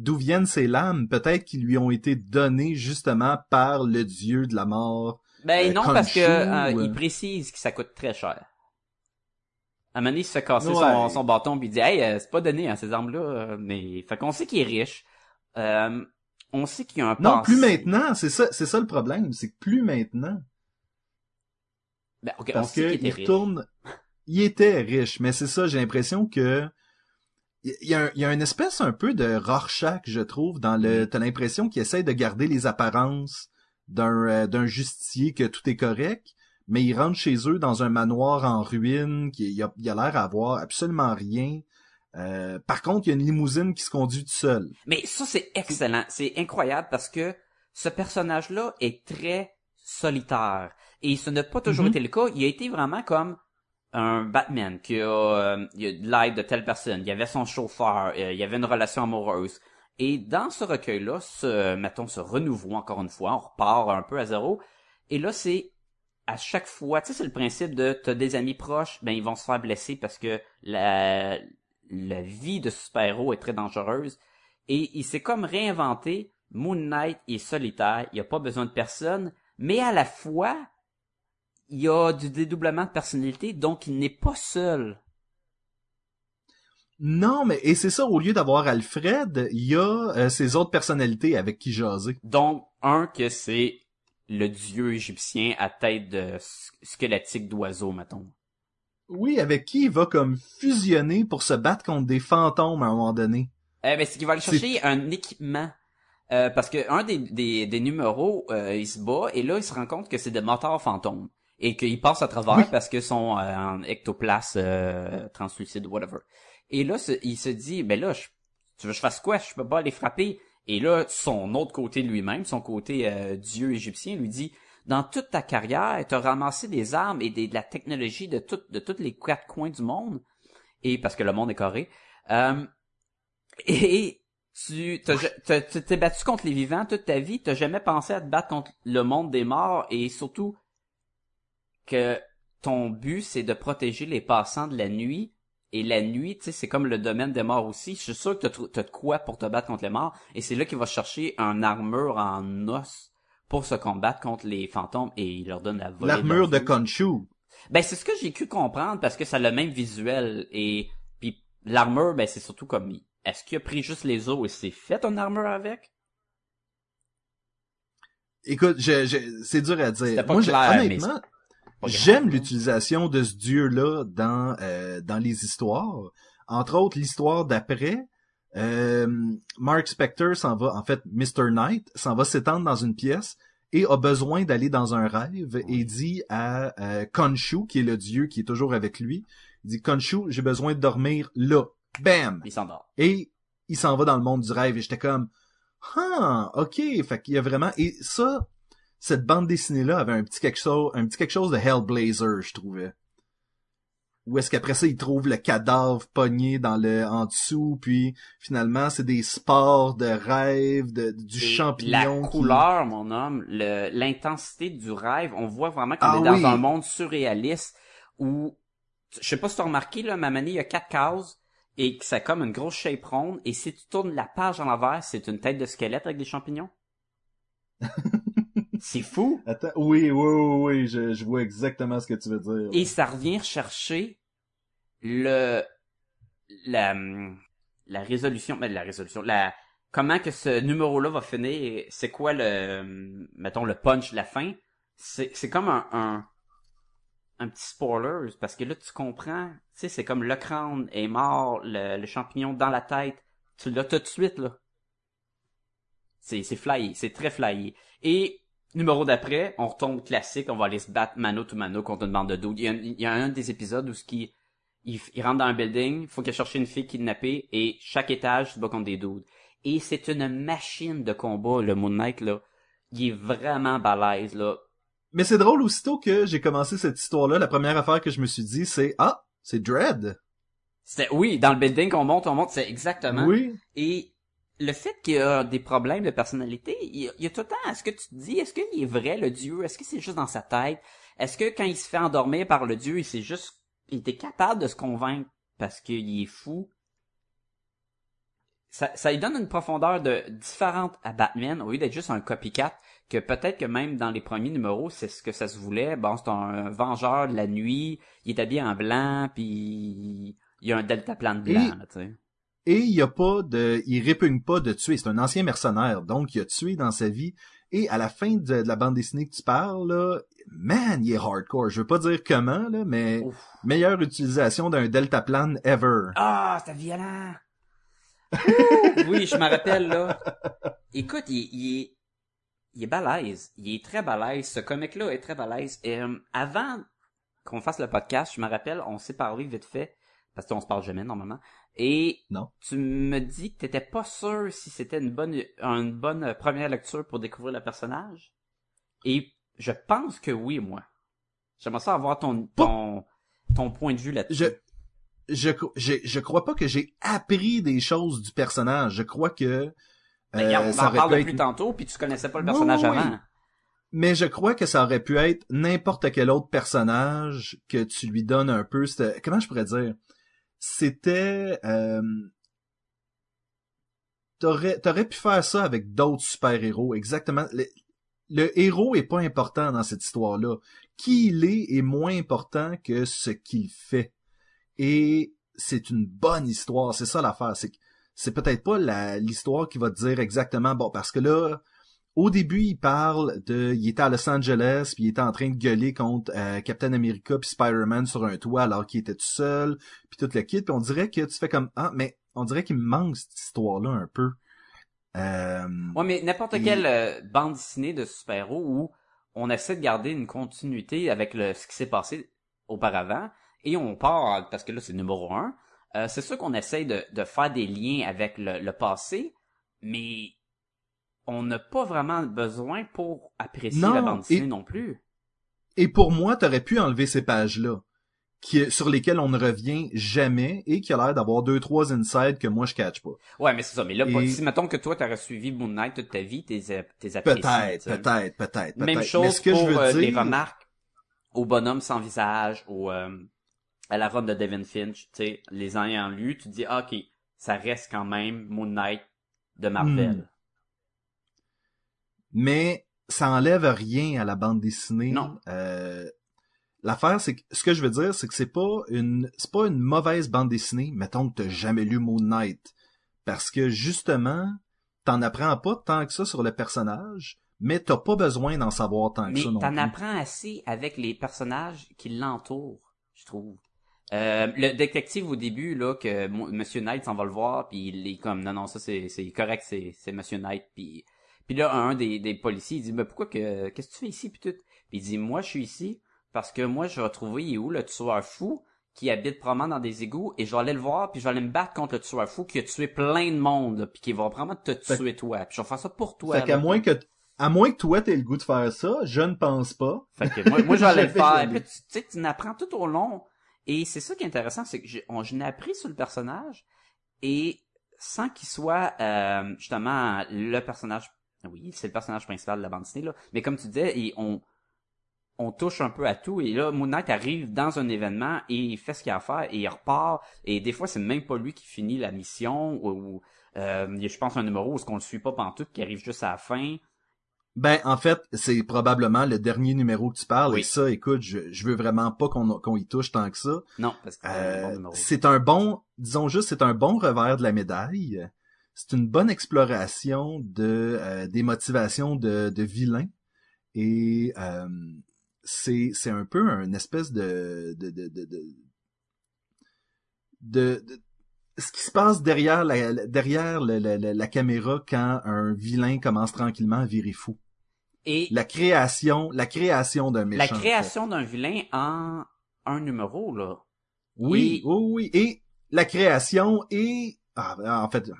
D'où viennent ces lames? Peut-être qu'ils lui ont été données justement par le dieu de la mort. Ben Euh, non, parce que euh, ou, euh, il précise que ça coûte très cher. À donné, il se fait casser Ouais. son, son bâton puis il dit Hey, euh, c'est pas donné à ces armes-là, euh, mais fait qu'on sait qu'il est riche. Euh, on sait qu'il y a un Non, passé- plus maintenant, c'est ça, c'est ça le problème, c'est que plus maintenant. Ben, on Parce sait qu'il était il riche. retourne, il était riche, mais c'est ça, j'ai l'impression que il y a, un- il y a une espèce un peu de Rorschach, je trouve, dans le, t'as l'impression qu'il essaie de garder les apparences d'un, euh, d'un justicier que tout est correct, mais il rentre chez eux dans un manoir en ruine, qui il a, il a l'air à avoir absolument rien. Euh, par contre, il y a une limousine qui se conduit tout seul. Mais ça, c'est excellent. C'est incroyable parce que ce personnage-là est très solitaire. Et ce n'a pas toujours Mhm. été le cas. Il a été vraiment comme un Batman qui a, euh, de l'aide de telle personne. Il y avait son chauffeur. euh, il y avait une relation amoureuse. Et dans ce recueil-là, ce, mettons, ce renouveau, encore une fois, on repart un peu à zéro. Et là, c'est à chaque fois, tu sais, c'est le principe de t'as des amis proches, ben ils vont se faire blesser parce que la, la vie de super-héros est très dangereuse. Et il s'est comme réinventé. Moon Knight est solitaire, il a pas besoin de personne, mais à la fois, il y a du dédoublement de personnalité, donc il n'est pas seul. Non, mais et c'est ça, au lieu d'avoir Alfred, il y a euh, ses autres personnalités avec qui jaser. Donc, un que c'est le dieu égyptien à tête de squelettique d'oiseau, mettons. Oui, avec qui il va comme fusionner pour se battre contre des fantômes à un moment donné. Eh ben, c'est qu'il va aller chercher un équipement. Euh, parce que un des, des, des numéros, euh, il se bat et là, il se rend compte que c'est des moteurs fantômes. Et qu'il passe à travers Oui. parce que sont euh, en ectoplasme euh, translucide, whatever. Et là, ce- il se dit, ben là, je, tu veux que je fasse quoi? Je peux pas les frapper. Et là, son autre côté de lui-même, son côté euh, dieu égyptien, lui dit, dans toute ta carrière, tu as ramassé des armes et des, de la technologie de, tout, de tous les quatre coins du monde. Et parce que le monde est carré. Euh, et tu t'as- t'as- tu t'es battu contre les vivants toute ta vie, t'as jamais pensé à te battre contre le monde des morts et surtout que ton but c'est de protéger les passants de la nuit et la nuit, tu sais, c'est comme le domaine des morts aussi. Je suis sûr que t'as de quoi pour te battre contre les morts et c'est là qu'il va chercher un armure en os pour se combattre contre les fantômes et il leur donne la volée L'armure de. Khonshu. Ben c'est ce que j'ai cru comprendre parce que ça a le même visuel et puis l'armure ben c'est surtout comme est-ce qu'il a pris juste les os et s'est fait une armure avec? Écoute, je, je- c'est dur à dire. pas Moi, clair, honnêtement, j'aime l'utilisation de ce dieu-là dans euh, dans les histoires. Entre autres, l'histoire d'après, euh, Mark Spector s'en va, en fait, Mr. Knight s'en va s'étendre dans une pièce et a besoin d'aller dans un rêve et dit à euh, Khonshu, qui est le dieu qui est toujours avec lui, il dit Khonshu, j'ai besoin de dormir là. Bam! Il s'endort. Et il s'en va dans le monde du rêve et j'étais comme ah ok fait qu'il y a vraiment et ça cette bande dessinée là avait un petit quelque chose un petit quelque chose de Hellblazer je trouvais où est-ce qu'après ça il trouve le cadavre pogné dans le en dessous puis finalement c'est des spores de rêve de, du champignon La qui- couleur, mon homme, l'intensité du rêve, on voit vraiment qu'on Ah est dans oui. un monde surréaliste où, je sais pas si tu as remarqué, là, ma manie, il y a quatre cases et que ça a comme une grosse shape ronde et si tu tournes la page en l'envers, c'est une tête de squelette avec des champignons? c'est fou. Attends, oui, oui, oui, oui, je, je vois exactement ce que tu veux dire. Et ça revient chercher le la la résolution, mais la résolution, la comment que ce numéro-là va finir, c'est quoi le mettons le punch la fin, c'est c'est comme un, un un petit spoiler parce que là tu comprends, tu sais c'est comme le crâne est mort, le, le champignon dans la tête, tu l'as tout de suite, là. C'est, c'est flyé, c'est très flyé. Et, numéro d'après, on retombe classique, on va aller se battre mano to mano contre une bande de dudes. Il y a, un- il y a un des épisodes où ce qui, il, il rentre dans un building, il faut qu'il cherche une fille kidnappée, et chaque étage se bat contre des dudes. Et c'est une machine de combat, le Moon Knight, là. Il est vraiment balèze, là. Mais c'est drôle, aussitôt que j'ai commencé cette histoire-là, la première affaire que je me suis dit, c'est, ah, c'est Dread. C'était, oui, dans le building qu'on monte, on monte, c'est exactement. Oui. Et le fait qu'il y a des problèmes de personnalité, il y a, tout le temps, est-ce que tu te dis, est-ce qu'il est vrai, le dieu? Est-ce que c'est juste dans sa tête? Est-ce que quand il se fait endormir par le dieu, il s'est juste, il était capable de se convaincre parce qu'il est fou? Ça, ça lui donne une profondeur de différente à Batman, au lieu d'être juste un copycat, que peut-être que même dans les premiers numéros, c'est ce que ça se voulait. Bon, c'est un vengeur de la nuit, il est habillé en blanc, puis il y a un deltaplan de blanc, Et- là, tu sais. Et il y a pas de, il répugne pas de tuer. C'est un ancien mercenaire, donc il a tué dans sa vie. Et à la fin de, de la bande dessinée que tu parles, là, man, il est hardcore. Je veux pas dire comment, là, mais Ouf. meilleure utilisation d'un deltaplan ever. Ah, c'était violent. Oui, je me rappelle là. Écoute, il, il est, il est balèze. Il est très balèze. Ce comic-là est très balèze. Et, euh, avant qu'on fasse le podcast, je me rappelle, on s'est parlé vite fait parce qu'on se parle jamais normalement. Et Non. tu me dis que t'étais pas sûr si c'était une bonne, une bonne première lecture pour découvrir le personnage. Et je pense que oui, moi. J'aimerais ça avoir ton, ton, ton point de vue là-dessus. Je, je, je, je crois pas que j'ai appris des choses du personnage. Je crois que, Ben, euh, on ça en parle pu depuis tantôt, puis tu connaissais pas le personnage oui, oui. avant. mais je crois que ça aurait pu être n'importe quel autre personnage que tu lui donnes un peu, comment je pourrais dire? C'était, euh, t'aurais, pu faire ça avec d'autres super-héros, exactement. Le, héros est pas important dans cette histoire-là. Qui il est est moins important que ce qu'il fait. Et c'est une bonne histoire, c'est ça l'affaire, c'est c'est peut-être pas l'histoire qui va te dire exactement, bon, parce que là, au début, il parle de, il était à Los Angeles, puis il était en train de gueuler contre euh, Captain America puis Spider-Man sur un toit alors qu'il était tout seul, puis tout le kit, puis on dirait que tu fais comme ah, mais on dirait qu'il me manque cette histoire-là un peu. Euh, Ouais, mais n'importe Et- quelle euh, bande dessinée de super-héros où on essaie de garder une continuité avec le, ce qui s'est passé auparavant, et on part, parce que là c'est numéro un, euh, c'est sûr qu'on essaie de, de faire des liens avec le, le passé, mais on n'a pas vraiment besoin pour apprécier Non, la bande dessinée et- non plus. Et pour moi, t'aurais pu enlever ces pages-là, qui, sur lesquelles on ne revient jamais et qui a l'air d'avoir deux, trois insides que moi je catch pas. Ouais, mais c'est ça. Mais là, Et- si mettons que toi, t'aurais suivi Moon Knight toute ta vie, t'es, t'es apprécié. Peut-être, peut-être, peut-être. Même peut-être. Mais chose ce que pour je veux euh, dire, les remarques au bonhomme sans visage, au, euh, à la run de Devin Finch, tu sais, les ayant lus, tu te dis, ah, ok, ça reste quand même Moon Knight de Marvel. Hmm. Mais ça enlève rien à la bande dessinée. Non. Euh, L'affaire, c'est que ce que je veux dire, c'est que c'est pas une c'est pas une mauvaise bande dessinée. Mettons que t'as jamais lu Moon Knight, parce que justement, t'en apprends pas tant que ça sur le personnage, mais t'as pas besoin d'en savoir tant que Mais ça non t'en apprends assez avec les personnages qui l'entourent, je trouve. Euh, le détective au début là que Mo- Monsieur Knight s'en va le voir puis il est comme non non ça c'est c'est correct c'est c'est Monsieur Knight puis puis là un des des policiers il dit mais pourquoi que qu'est-ce que tu fais ici puis tout? Puis il dit moi je suis ici parce que moi je vais trouver il est où le tueur fou qui habite probablement dans des égouts et je vais aller le voir puis je vais aller me battre contre le tueur fou qui a tué plein de monde puis qui va probablement te tuer toi puis je vais faire ça pour toi Fait qu'à moins que à moins que toi t'aies le goût de faire ça, je ne pense pas. Fait que moi, moi je vais aller le faire. Puis tu tu sais, tu n'apprends tout au long. Et c'est ça qui est intéressant, c'est que j'ai- on- je n'ai appris sur le personnage et sans qu'il soit euh, justement le personnage. Oui, c'est le personnage principal de la bande dessinée là. Mais comme tu disais, et on on touche un peu à tout et là Moon Knight arrive dans un événement et il fait ce qu'il a à faire et il repart et des fois c'est même pas lui qui finit la mission ou, ou, euh, il y a, je pense un numéro où ce qu'on le suit pas pantoute qui arrive juste à la fin Ben, en fait, c'est probablement le dernier numéro que tu parles. Oui. Et ça, écoute, je, je veux vraiment pas qu'on qu'on y touche tant que ça. non parce que c'est un bon Euh, numéro. c'est un bon, disons juste, c'est un bon revers de la médaille. C'est une bonne exploration de euh, des motivations de, de vilains et euh, c'est c'est un peu un espèce de de de de, de, ce qui se passe derrière la, derrière la, la, la, la caméra quand un vilain commence tranquillement à virer fou. Et La création, la création d'un la méchant. fait. création d'un vilain en un numéro, là. Oui, Et- oui, oui. Et la création et... Ah, ben, en fait,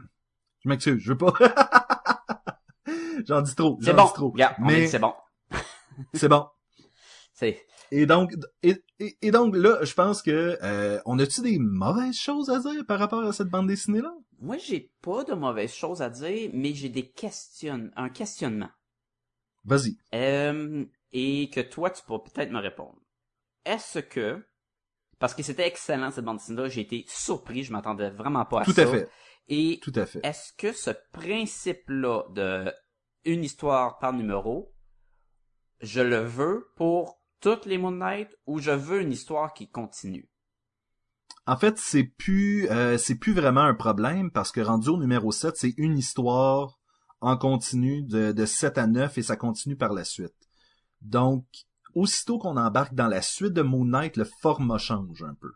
je m'excuse, je veux pas... j'en dis trop, j'en bon. dis trop. Mais- c'est bon. C'est bon. C'est, Et donc, et, et- et donc là, je pense que euh, on a-tu des mauvaises choses à dire par rapport à cette bande dessinée là moi, j'ai pas de mauvaises choses à dire, mais j'ai des questions, un questionnement. Vas-y. Euh, et que toi, tu pourras peut-être me répondre. Est-ce que, parce que c'était excellent cette bande dessinée-là, j'ai été surpris, je m'attendais vraiment pas à Tout ça. à fait. Et Tout à fait. est-ce que ce principe-là de une histoire par numéro, je le veux pour toutes les Moon Knight ou je veux une histoire qui continue? En fait, c'est plus euh, c'est plus vraiment un problème parce que rendu au numéro 7, c'est une histoire en continu de, de 7 à 9 et ça continue par la suite. Donc, aussitôt qu'on embarque dans la suite de Moon Knight, le format change un peu.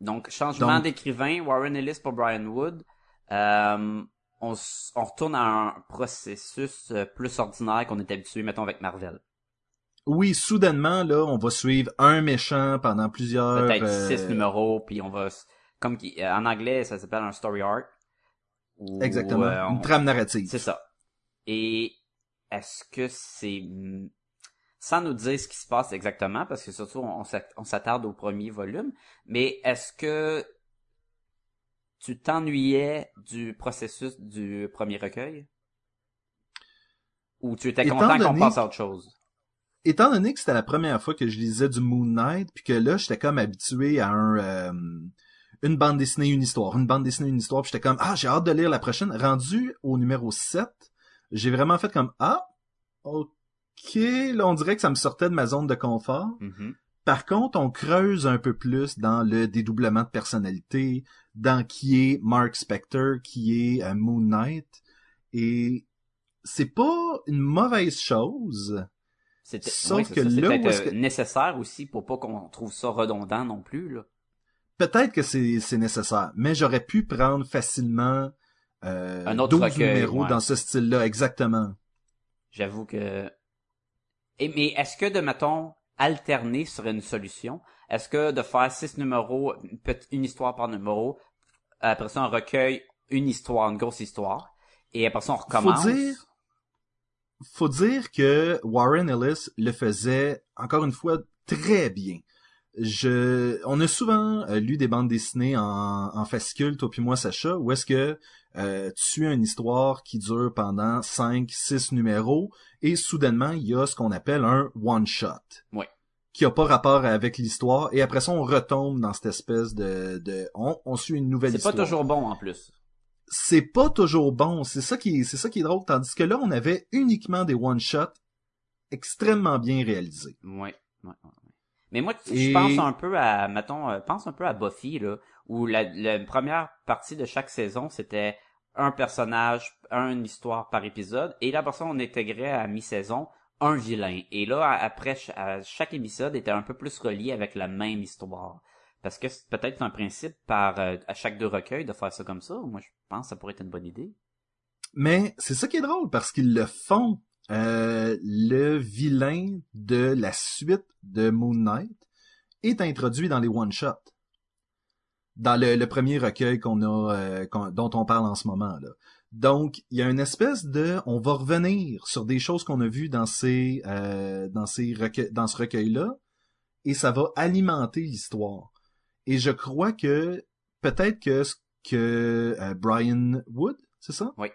Donc, changement d'écrivain, Warren Ellis pour Brian Wood. Euh, on, on retourne à un processus euh, plus ordinaire qu'on est habitué, mettons, avec Marvel. Oui, soudainement, là, on va suivre un méchant pendant plusieurs... Peut-être euh, six numéros, puis on va... Comme en anglais, ça s'appelle un story arc. Exactement. euh, on- Une trame narrative. C'est ça. Et est-ce que c'est... Sans nous dire ce qui se passe exactement, parce que surtout on s'attarde au premier volume, mais est-ce que tu t'ennuyais du processus du premier recueil? Ou tu étais Étant content qu'on passe à autre chose? étant donné que c'était la première fois que je lisais du Moon Knight, puis que là, j'étais comme habitué à un euh, une bande dessinée, une histoire, une bande dessinée, une histoire, puis j'étais comme ah, j'ai hâte de lire la prochaine. Rendu au numéro 7, j'ai vraiment fait comme ah, OK, là on dirait que ça me sortait de ma zone de confort. Mhm. Par contre, on creuse un peu plus dans le dédoublement de personnalité, dans qui est Mark Spector, qui est euh, Moon Knight, et c'est pas une mauvaise chose. C'était oui, c'est que peut-être euh, que- nécessaire aussi pour pas qu'on trouve ça redondant non plus. Là. Peut-être que c'est nécessaire, mais j'aurais pu prendre facilement euh, Un autre 12 recueil, numéros ouais. dans ce style-là, exactement. J'avoue que... Et, mais est-ce que de, mettons, alterner serait une solution? Est-ce que de faire six numéros, une histoire par numéro, après ça un recueil, une histoire, une grosse histoire, et après ça on recommence? Faut dire, faut dire que Warren Ellis le faisait encore une fois très bien. Je, on a souvent euh, lu des bandes dessinées en, en fascicule, toi puis moi, Sacha, où est-ce que euh, tu suis une histoire qui dure pendant 5, 6 numéros, et soudainement, il y a ce qu'on appelle un one-shot. Oui. Qui a pas rapport avec l'histoire, et après ça, on retombe dans cette espèce de... de on, on suit une nouvelle C'est pas histoire toujours bon en plus. c'est pas toujours bon. C'est ça qui est, c'est ça qui est drôle. Tandis que là, on avait uniquement des one-shots extrêmement bien réalisés. Ouais. ouais, ouais. Mais moi, tu sais, Et- je pense un peu à, mettons, euh, pense un peu à Buffy, là, où la, la première partie de chaque saison, c'était un personnage, une histoire par épisode, et là, après ça, on intégrait à mi-saison un vilain. Et là, après, chaque épisode était un peu plus relié avec la même histoire. Parce que c'est peut-être un principe par euh, à chaque deux recueils de faire ça comme ça. Moi, je pense que ça pourrait être une bonne idée. Mais c'est ça qui est drôle parce qu'ils le font. Euh, le vilain de la suite de Moon Knight est introduit dans les one-shots. Dans le, premier recueil qu'on a, euh, dont on parle en ce moment là. Donc, il y a une espèce de, on va revenir sur des choses qu'on a vues dans ces, euh, dans ces dans ce recueil-là, et ça va alimenter l'histoire. Et je crois que peut-être que ce que euh, Brian Wood, c'est ça? Oui.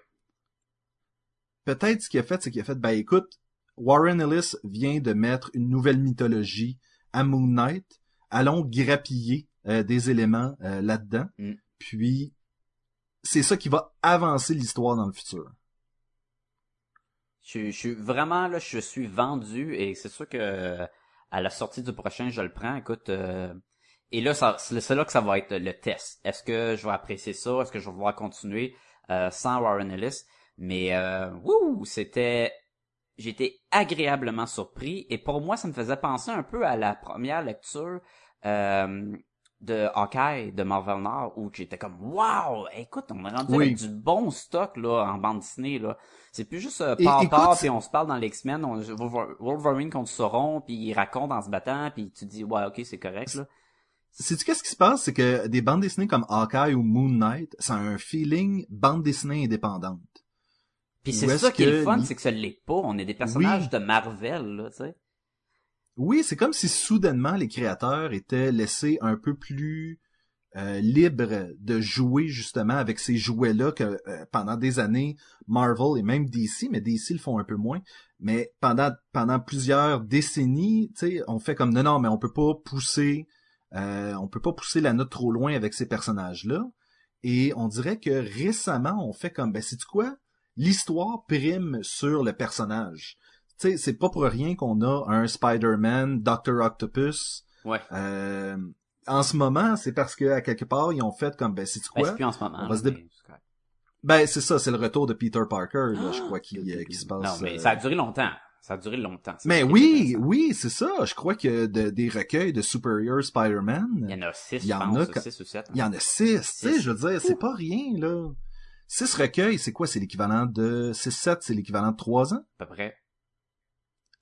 Peut-être ce qu'il a fait, c'est qu'il a fait, ben écoute, Warren Ellis vient de mettre une nouvelle mythologie à Moon Knight. Allons grappiller euh, des éléments euh, là-dedans. Mm. Puis c'est ça qui va avancer l'histoire dans le futur. Je, je suis vraiment là, je suis vendu et c'est sûr que euh, à la sortie du prochain, je le prends. Écoute, euh, et là, c'est là que ça va être le test. Est-ce que je vais apprécier ça? Est-ce que je vais pouvoir continuer euh, sans Warren Ellis? Mais euh, c'était, j'étais agréablement surpris et pour moi, ça me faisait penser un peu à la première lecture euh, de Hawkeye de Marvel Nord où j'étais comme wow écoute on est rendu Oui. avec du bon stock là en bande dessinée là c'est plus juste euh, par c'est- puis on se parle dans les X-Men on- Wolver- Wolverine contre Sauron puis il raconte en se battant puis tu dis ouais ok c'est correct là Sais-tu qu'est-ce qui se passe? C'est que des bandes dessinées comme Hawkeye ou Moon Knight, ça a un feeling bande dessinée indépendante. puis c'est ça qui est le fun c'est que ça l'est pas on est des personnages Oui. de Marvel là tu sais Oui, c'est comme si soudainement les créateurs étaient laissés un peu plus euh, libres de jouer justement avec ces jouets-là que euh, pendant des années Marvel et même DC, mais DC le font un peu moins. Mais pendant pendant plusieurs décennies, tu sais, on fait comme non non, mais on peut pas pousser, euh, on peut pas pousser la note trop loin avec ces personnages-là. Et on dirait que récemment, on fait comme ben c'est quoi? L'histoire prime sur le personnage sais, c'est pas pour rien qu'on a un Spider-Man, Doctor Octopus. ouais Euh, en ce moment, c'est parce que à quelque part ils ont fait comme ben c'est Ben, quoi? c'est plus en ce moment On va se dé- c'est. Ben c'est ça, c'est le retour de Peter Parker là, je crois qui Ah! euh, qui se passe. non mais euh, ça a duré longtemps ça a duré longtemps c'est Mais oui, oui, c'est ça. Je crois que de- des recueils de Superior il Spider-Man, y en a six Il y je en pense a six ou sept il y en a six. Tu sais, je veux dire, c'est pas rien là. Six recueils, c'est quoi? C'est l'équivalent de 6-7, c'est l'équivalent de trois ans? À peu près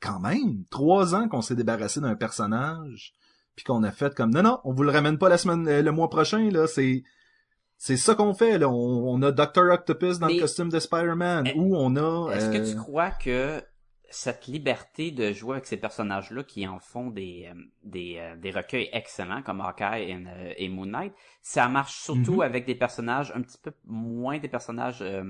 quand même, trois ans qu'on s'est débarrassé d'un personnage, puis qu'on a fait comme non non, on vous le ramène pas la semaine, euh, le mois prochain là, c'est c'est ça qu'on fait là. On, on a Doctor Octopus dans Mais- le costume de Spider-Man, ou on a. Est-ce euh, que tu crois que cette liberté de jouer avec ces personnages-là qui en font des euh, des, euh, des recueils excellents comme Hawkeye et, euh, et Moon Knight, ça marche surtout Mhm. avec des personnages un petit peu moins des personnages euh,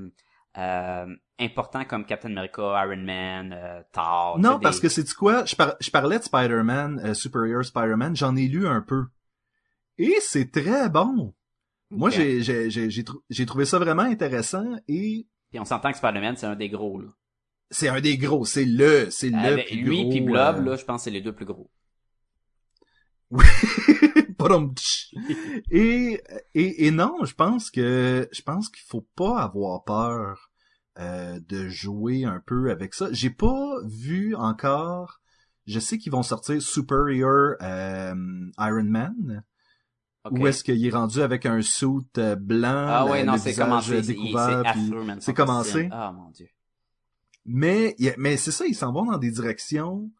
euh, importants comme Captain America, Iron Man, euh, Thor. Non, parce des- que c'est du quoi? Je, par- je parlais de Spider-Man, euh, Superior Spider-Man, j'en ai lu un peu, et c'est très bon. Moi, j'ai j'ai j'ai j'ai trou- j'ai trouvé ça vraiment intéressant et Puis on s'entend que Spider-Man c'est un des gros là. c'est un des gros, c'est le, c'est le Avec plus lui gros, puis Blob euh, là, je pense que c'est les deux plus gros. Tch. et, et et non, je pense que je pense qu'il faut pas avoir peur euh, de jouer un peu avec ça. J'ai pas vu encore. Je sais qu'ils vont sortir Superior euh, Iron Man. Ok. Où est-ce qu'il est rendu avec un suit euh, blanc, Ah ouais, non, le c'est commencé. C'est découvert, commencé. Ah, mon dieu. Mais, mais c'est ça, ils s'en vont dans des directions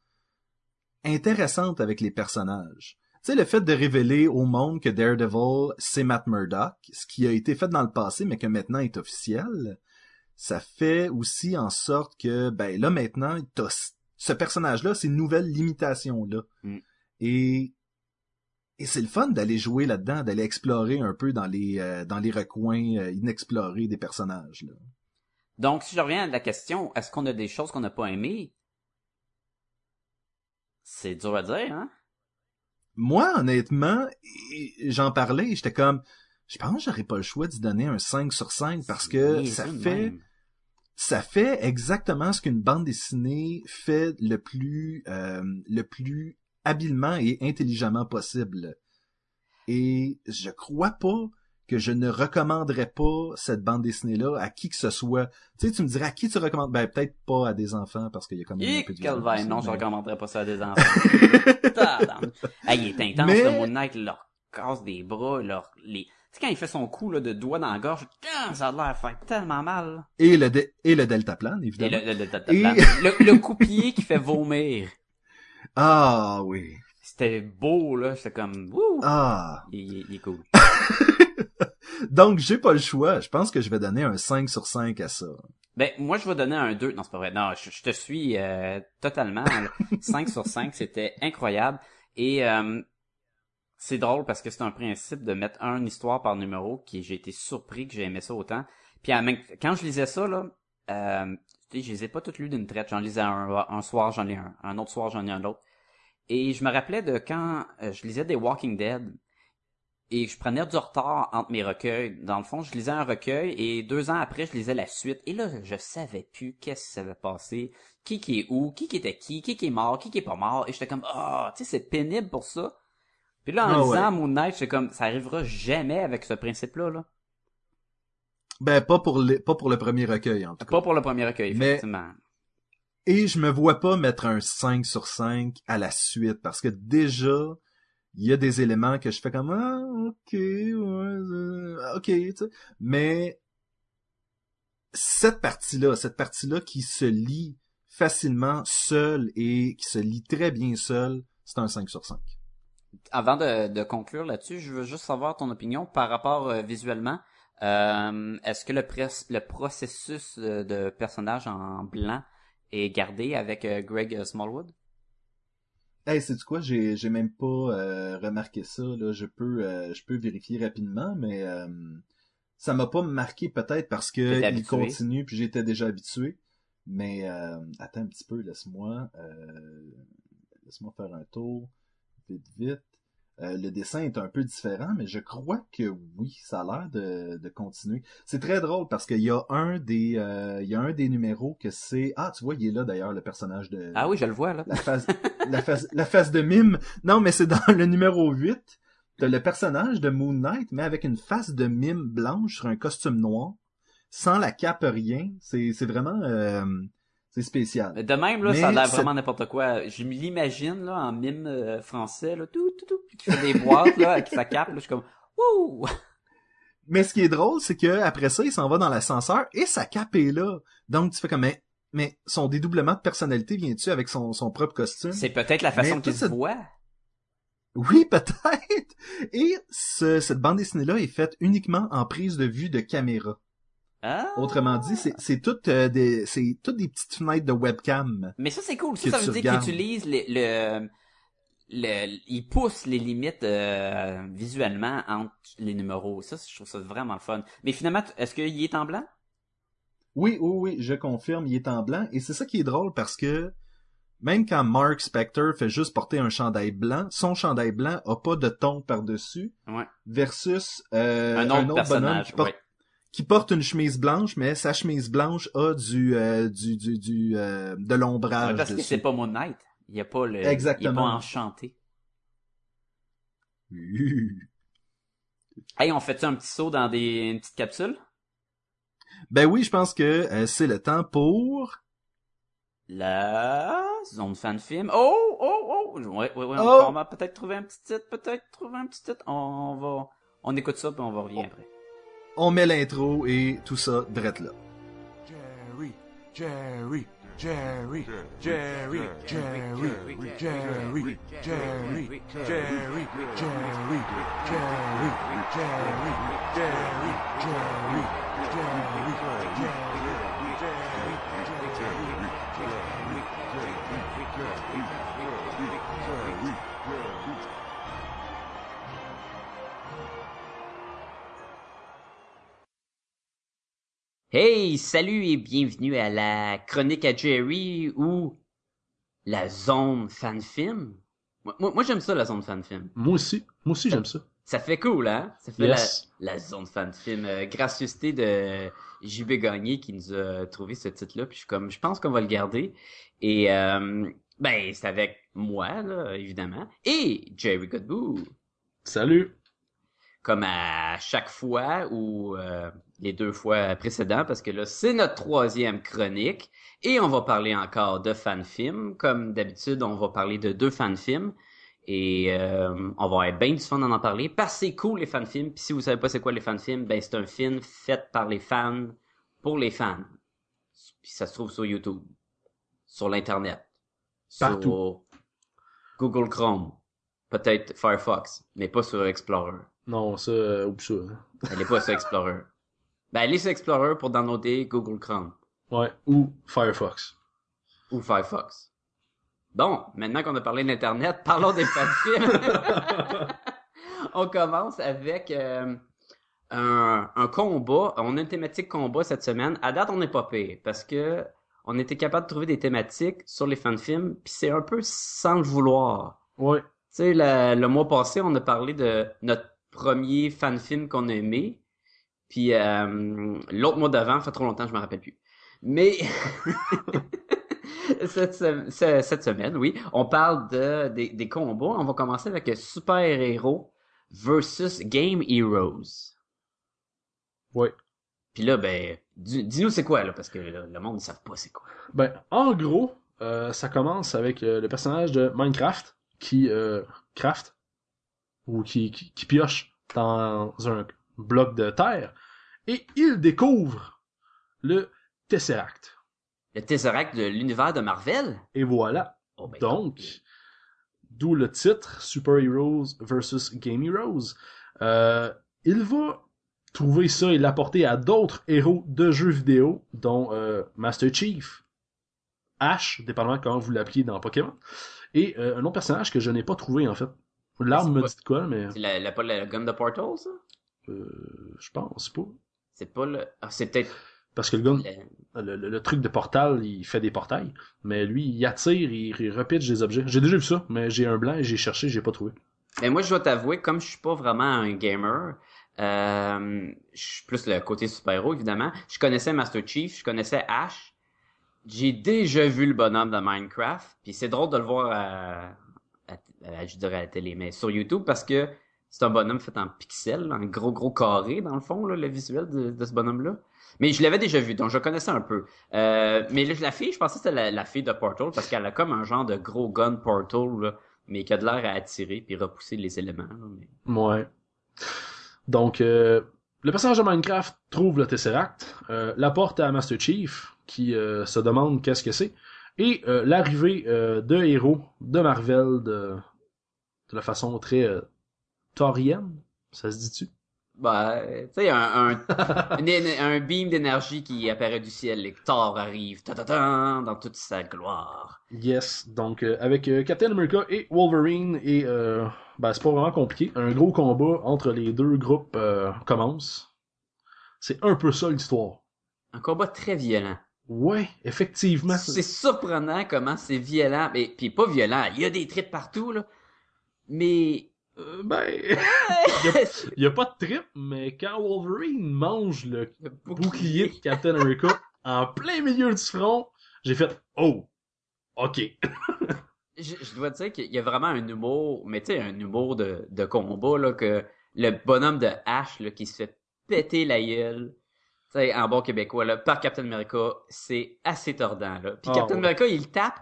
intéressantes avec les personnages. Tu sais, le fait de révéler au monde que Daredevil, c'est Matt Murdock, ce qui a été fait dans le passé, mais que maintenant est officiel, ça fait aussi en sorte que, ben là, maintenant, t'as ce personnage-là, ces nouvelles limitations-là. Mm. Et, et c'est le fun d'aller jouer là-dedans, d'aller explorer un peu dans les, euh, dans les recoins euh, inexplorés des personnages, là. Donc, si je reviens à la question, est-ce qu'on a des choses qu'on n'a pas aimées? C'est dur à dire, hein? Moi, honnêtement, j'en parlais, et j'étais comme, je pense que j'aurais pas le choix d'y donner un 5 sur 5 parce que ça fait, même. ça fait exactement ce qu'une bande dessinée fait le plus, euh, le plus habilement et intelligemment possible. Et je crois pas que je ne recommanderais pas cette bande dessinée-là à qui que ce soit. Tu sais, tu me dirais à qui tu recommandes? Ben, peut-être pas à des enfants parce qu'il y a quand même un Et peu de Calvin, non, je mais- recommanderais pas ça à des enfants. Il est intense, Mais- le Moon Knight, il leur casse des bras, leur, les, tu sais, quand il fait son coup, là, de doigt dans la gorge, ça a l'air de faire tellement mal. Et le, dé- et le deltaplane, Et évidemment. le, le, le, le, Et- le- le coup de pied qui fait vomir. Ah, oui. C'était beau, là, j'étais comme, wouh! Ah. Il, il- il est cool. Donc, j'ai pas le choix. Je pense que je vais donner un 5 sur 5 à ça. Ben, moi, je vais donner un 2. Non, c'est pas vrai. Non, je, je te suis euh, totalement. 5 sur 5, c'était incroyable. Et euh, c'est drôle parce que c'est un principe de mettre une histoire par numéro qui j'ai été surpris que j'ai aimé ça autant. Puis quand je lisais ça, là, euh, je les ai pas toutes lues d'une traite. J'en lisais un, un soir, j'en ai un. Un autre soir, j'en ai un autre. Et je me rappelais de quand euh, je lisais des Walking Dead et je prenais du retard entre mes recueils. Dans le fond, je lisais un recueil et deux ans après, je lisais la suite. Et là, je savais plus qu'est-ce qui s'avait passé, qui qui est où, qui qui était qui, qui qui est mort, qui qui est pas mort. Et j'étais comme, ah, tu sais, c'est pénible pour ça. Puis là, en Ah lisant ouais. Moon Knight, j'étais comme, ça arrivera jamais avec ce principe-là, là. Ben, pas pour le, pas pour le premier recueil, en tout cas. Pas pour le premier recueil, Mais- effectivement. Et je me vois pas mettre un 5 sur 5 à la suite, parce que déjà, il y a des éléments que je fais comme ah ok ouais ok mais cette partie-là cette partie-là qui se lit facilement seule et qui se lit très bien seule c'est un 5 sur 5 Avant de, conclure là-dessus, je veux juste savoir ton opinion par rapport euh, visuellement. Euh, Est-ce que le, le processus euh, de personnage en blanc est gardé avec euh, Greg Smallwood? Hey, c'est quoi? J'ai j'ai même pas euh, remarqué ça là. Je peux euh, je peux vérifier rapidement, mais euh, ça m'a pas marqué peut-être parce que il continue puis j'étais déjà habitué. Mais euh, attends un petit peu, laisse-moi euh, laisse-moi faire un tour vite vite. Euh, le dessin est un peu différent, mais je crois que oui, ça a l'air de, de continuer. C'est très drôle parce qu'il y a un des euh, il y a un des numéros que c'est ah tu vois il est là d'ailleurs le personnage de Ah oui, je le vois là. la face, la face, la face de mime. Non, mais c'est dans le numéro 8. T'as le personnage de Moon Knight, mais avec une face de mime blanche sur un costume noir, sans la cape, rien. C'est, c'est vraiment, euh, c'est spécial. De même, là, Mais ça a l'air vraiment n'importe quoi. Je me l'imagine, là, en mime euh, français, là, tout, tout, tout, qui fait des boîtes, là, avec sa cape, là, je suis comme, wouh! Mais ce qui est drôle, c'est que après ça, il s'en va dans l'ascenseur et sa cape est là. Donc tu fais comme, mais, mais son dédoublement de personnalité vient-tu avec son, son propre costume? C'est peut-être la façon qu'il se voit. Oui, peut-être. Et ce- cette bande dessinée-là est faite uniquement en prise de vue de caméra. Ah! Autrement dit, c'est toutes euh, des c'est toutes des petites fenêtres de webcam. Mais ça, c'est cool. Ça, ça veut dire qu'il regardes. utilise les- le, le, il pousse les limites euh, visuellement entre les numéros. Ça, je trouve ça vraiment fun. Mais finalement, est-ce qu'il est en blanc? Oui, oui, oui, je confirme, il est en blanc et c'est ça qui est drôle parce que même quand Mark Spector fait juste porter un chandail blanc, son chandail blanc a pas de ton par-dessus Ouais. versus euh, un autre personnage, qui porte, ouais. Qui porte une chemise blanche mais sa chemise blanche a du euh, du du du euh, de l'ombrage Parce que c'est pas Moon Knight. Il y a pas le, il est Exactement. pas enchanté. Uh. Hey, on fait un petit saut dans des, une petite capsule? Ben oui, je pense que euh, c'est le temps pour La zone fan film. Oh, oh, oh! Ouais, ouais, ouais. Oh! On va peut-être trouver un petit titre, peut-être trouver un petit titre. On va, on écoute ça puis on va revenir après. On met l'intro et tout ça drette là. Jerry, Jerry, Jerry, Jerry, Jerry, Jerry, Jerry, Jerry, Jerry, Jerry, Jerry, Jerry, Jerry, Hey, salut et bienvenue à la chronique à Jerry ou la zone fan film. Moi, moi, moi, j'aime ça la zone fan film. Moi aussi. Moi aussi, j'aime ça. Ça fait cool, hein? Ça fait Yes. la, la zone fan film. Euh, gracieuseté de JB Gagné qui nous a trouvé ce titre-là. Puis je suis comme, je pense qu'on va le garder. Et euh, ben, c'est avec moi, là, évidemment. Et Jerry Godbout. Salut. comme à chaque fois ou euh, les deux fois précédents parce que là c'est notre troisième chronique et on va parler encore de fan films comme d'habitude on va parler de deux fan films et euh, on va avoir bien du fun d'en en parler parce que c'est cool les fan films puis si vous savez pas c'est quoi les fan films ben c'est un film fait par les fans pour les fans puis ça se trouve sur YouTube sur l'internet sur Google Chrome peut-être Firefox mais pas sur Explorer Non, ça, euh, oublie ça. hein. elle est pas sur Explorer. Ben, sur Explorer pour downloader Google Chrome Ouais. Ou Firefox. ou Firefox. Bon, maintenant qu'on a parlé d'Internet, parlons des fan-films. On commence avec euh, un, un combat. On a une thématique combat cette semaine. À date, on n'est pas pire parce que on était capable de trouver des thématiques sur les fan-films, puis c'est un peu sans le vouloir. Ouais. Tu sais, le, le mois passé, on a parlé de notre premier fan-film qu'on a aimé. Puis euh, l'autre mois d'avant, ça fait trop longtemps, je me rappelle plus. Mais cette, ce- cette semaine, oui, on parle de des, des combats. On va commencer avec Super Héros versus Game Heroes. Ouais. Puis là, ben, dis- dis-nous c'est quoi là, parce que là, le monde ne savent pas c'est quoi. Ben, en gros, euh, ça commence avec euh, le personnage de Minecraft qui euh, craft. ou qui, qui, qui pioche dans un bloc de terre et il découvre le Tesseract. Le Tesseract de l'univers de Marvel? Et voilà. Oh, ben, Donc, d'où le titre Super Heroes vs Game Heroes. Euh, il va trouver ça et l'apporter à d'autres héros de jeux vidéo, dont euh, Master Chief, Ash, dépendamment de comment vous l'appelez dans Pokémon, et euh, un autre personnage que je n'ai pas trouvé en fait. L'arme me dit de quoi, mais C'est la, la, le gun de Portal, ça? euh, je pense pas. C'est pas le... Ah, c'est peut-être... Parce que le gars, le- le, le- le truc de portal, il fait des portails, mais lui, il attire, il, il repitche des objets. J'ai déjà vu ça, mais j'ai un blanc et j'ai cherché, j'ai pas trouvé. Mais moi, je dois t'avouer, comme je suis pas vraiment un gamer, euh, je suis plus le côté super-héros, évidemment. Je connaissais Master Chief, je connaissais Ash. J'ai déjà vu le bonhomme de Minecraft. Puis c'est drôle de le voir à, à- à- je dirais à la télé, mais sur YouTube parce que c'est un bonhomme fait en pixels, en gros gros carré dans le fond, là, le visuel de, ce bonhomme-là. Mais je l'avais déjà vu, donc je connaissais un peu. Euh, mais là, la fille, je pensais que c'était la, fille de Portal parce qu'elle a comme un genre de gros gun Portal, là, mais qui a de l'air à attirer puis repousser les éléments. là, Ouais. Donc, euh, le personnage de Minecraft trouve le Tesseract, euh, l'apporte à Master Chief, qui euh, se demande qu'est-ce que c'est, et euh, l'arrivée euh, de héros de Marvel de, de la façon très taurienne, ça se dit-tu? Bah, tu sais, un, un, un beam d'énergie qui apparaît du ciel et que Thor arrive ta, ta, ta, dans toute sa gloire. Yes, donc euh, avec euh, Captain America et Wolverine, et euh, ben, c'est pas vraiment compliqué, un gros combat entre les deux groupes euh, commence. C'est un peu ça l'histoire. Un combat très violent. Ouais, effectivement. C'est surprenant comment c'est violent, mais puis pas violent, il y a des tripes partout là. Mais Euh, ben, il y a pas de trip, mais quand Wolverine mange le le bouclier de Captain America en plein milieu du front, j'ai fait oh, ok. je, je dois dire qu'il y a vraiment un humour, mais tu sais, un humour de, de combat, là, que le bonhomme de Ash, là, qui se fait péter la gueule, tu sais, en bon québécois, là, par Captain America, c'est assez tordant, là. Puis Ah, Captain ouais. America, il tape,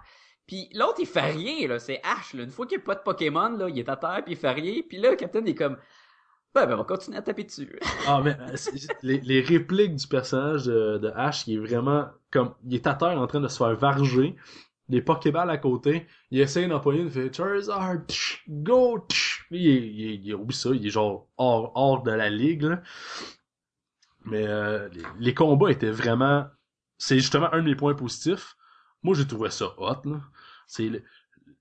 puis l'autre, il fait rien, là, c'est Ash, là. Une fois qu'il n'y a pas de Pokémon, là, il est à terre, puis il fait rien, puis là, Captain est comme, ben, ben, on va continuer à taper dessus. Ah mais euh, les, répliques du personnage de, Ash, qui est vraiment comme il est à terre en train de se faire varger, les Pokéballs à côté, il essaie d'empoigner, il fait Charizard, go. Lui, il, il, il, oublie ça, il est genre hors, hors de la ligue là. Mais euh, les, les combats étaient vraiment, c'est justement un de mes points positifs. Moi, j'ai trouvé ça hot là. C'est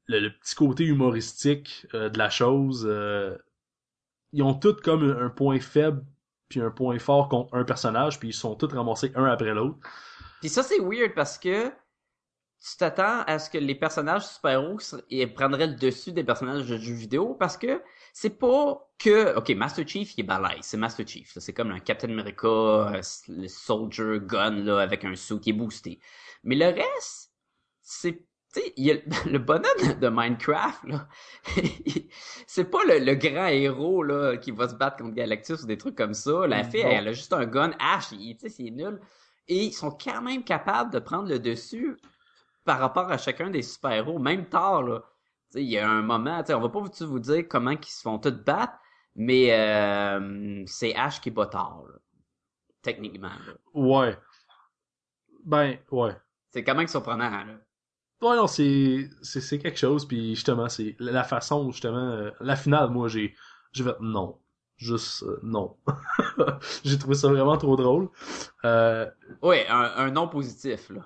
le, petit côté humoristique euh, de la chose. euh, ils ont tous comme un, un point faible puis un point fort contre un personnage, puis ils sont tous ramassés un après l'autre. Puis ça, c'est weird parce que tu t'attends à ce que les personnages super-héros prendraient le dessus des personnages de jeux vidéo parce que c'est pas que... Ok, Master Chief, il est balèze. C'est Master Chief. C'est comme un Captain America, euh, le Soldier Gun, là, avec un suit qui est boosté. Mais le reste, c'est... Tu sais, il a le- bonhomme de Minecraft, là. c'est pas le, le grand héros, là, qui va se battre contre Galactus ou des trucs comme ça. La fille, elle, a juste un gun. Ash, il- tu sais, c'est nul. Et ils sont quand même capables de prendre le dessus par rapport à chacun des super-héros. Même Thor, là. Il y a un moment, on va pas vous, vous dire comment ils se font tous battre, mais euh, c'est Ash qui bat Thor, là. Techniquement, là. Ouais. Ben, ouais. C'est quand même surprenant, là. Ouais, non, c'est, c'est, quelque chose, puis justement, c'est la la façon, justement, euh, la finale, moi, j'ai, j'ai fait non. Juste, euh, non. j'ai trouvé ça vraiment trop drôle. Euh, Ouais, un, un non positif, là.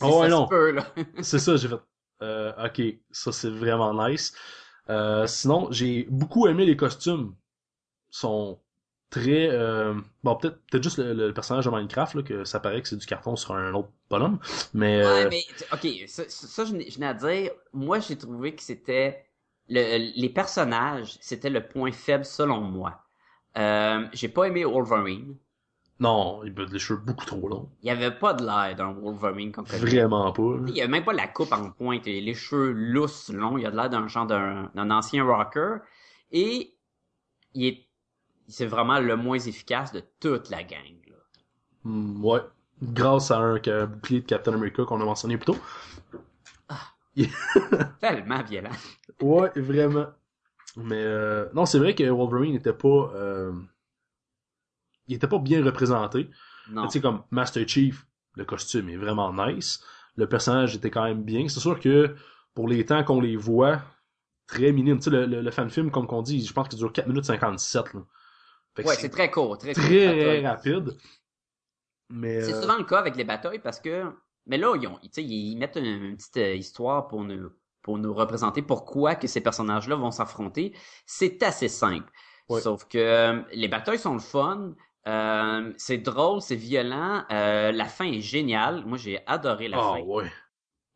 Ouais, ça non. c'est ça, j'ai fait, euh, ok, ça c'est vraiment nice. Euh, sinon, j'ai beaucoup aimé les costumes. Ils sont très, euh, bon, peut-être, peut-être juste le, le personnage de Minecraft, là, que ça paraît que c'est du carton sur un autre bonhomme, mais, Ouais, euh, mais, ok, ça, ça, ça, je n'ai je n'ai à dire, moi, j'ai trouvé que c'était, le, les personnages, c'était le point faible selon moi. Euh, j'ai pas aimé Wolverine. Non, il a des cheveux beaucoup trop longs. Il y avait pas de l'air d'un Wolverine qu'on connaît. Vraiment pas. là. Il y a même pas la coupe en pointe, il a les cheveux lousses, longs, il a de l'air d'un genre d'un ancien rocker. Et il est, c'est vraiment le moins efficace de toute la gang, là. Hmm, ouais. Grâce à un, un bouclier de Captain America qu'on a mentionné plus tôt. Tellement violent. Ouais, vraiment. Mais euh, non, c'est vrai que Wolverine n'était pas euh, il était pas bien représenté. Non. Tu sais comme Master Chief, le costume est vraiment nice, le personnage était quand même bien. C'est sûr que pour les temps qu'on les voit très minimes, tu sais le, le, le fan film comme qu'on dit, je pense qu'il dure 4 minutes 57 là. Fait Ouais, c'est très court, très, très rapide. Mais C'est euh, souvent le cas avec les batailles parce que, mais là, ils, ont, ils mettent une, une petite euh, histoire pour nous, pour nous représenter pourquoi que ces personnages-là vont s'affronter. C'est assez simple. Ouais. Sauf que euh, les batailles sont le fun. Euh, c'est drôle, c'est violent. euh, la fin est géniale. Moi, j'ai adoré la ah fin. ouais.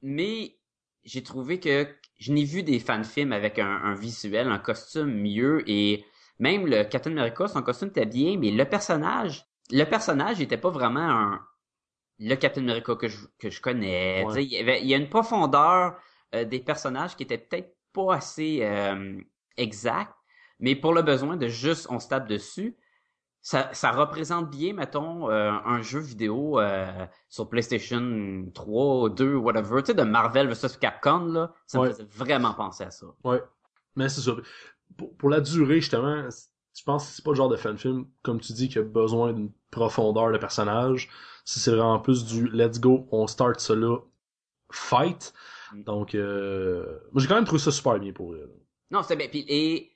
Mais j'ai trouvé que je n'ai vu des fan-films avec un, un visuel, un costume mieux et même le Captain America, son costume était bien, mais le personnage, le personnage était pas vraiment un le Captain America que je, que je connais. Ouais. Il, y avait, il y a une profondeur euh, des personnages qui était peut-être pas assez euh, exact, mais pour le besoin de juste on se tape dessus, ça, ça représente bien, mettons, euh, un jeu vidéo euh, sur PlayStation 3, 2, whatever, tu sais, de Marvel vs Capcom, là, ça Ouais. me faisait vraiment penser à ça. Ouais. Mais c'est ça. Pour, pour la durée, justement, je pense que c'est pas le genre de fan-film, comme tu dis, qui a besoin d'une profondeur de personnage. Si c'est vraiment plus du let's go, on start là, fight. Mm. Donc, euh, moi j'ai quand même trouvé ça super bien pour elle. Non, c'est bien. Puis, et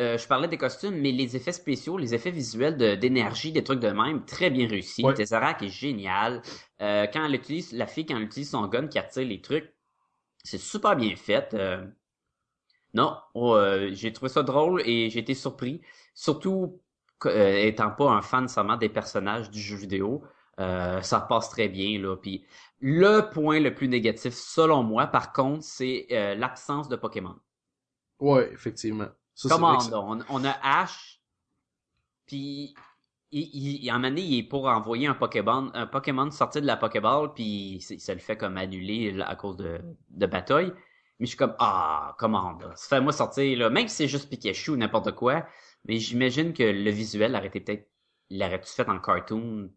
euh, je parlais des costumes, mais les effets spéciaux, les effets visuels de- d'énergie, des trucs de même, très bien réussis. Ouais. Tesseract est génial. Euh, quand elle utilise, la fille, quand elle utilise son gun qui attire les trucs, c'est super bien fait. Euh, non, oh, j'ai trouvé ça drôle et j'ai été surpris. Surtout, étant pas un fan seulement des personnages du jeu vidéo, ça passe très bien, là. Puis, le point le plus négatif, selon moi, par contre, c'est l'absence de Pokémon. Ouais, effectivement. Ça, Comment que on, on a Ash, puis il, il, année, il est pour envoyer un Pokémon, un Pokémon sorti de la Pokéball, puis ça le fait comme annuler là, à cause de, de bataille. Mais je suis comme, ah, comment, là, fais-moi sortir, là, même si c'est juste Pikachu ou n'importe quoi, mais j'imagine que le visuel aurait été peut-être, l'aurait-tu fait en cartoon,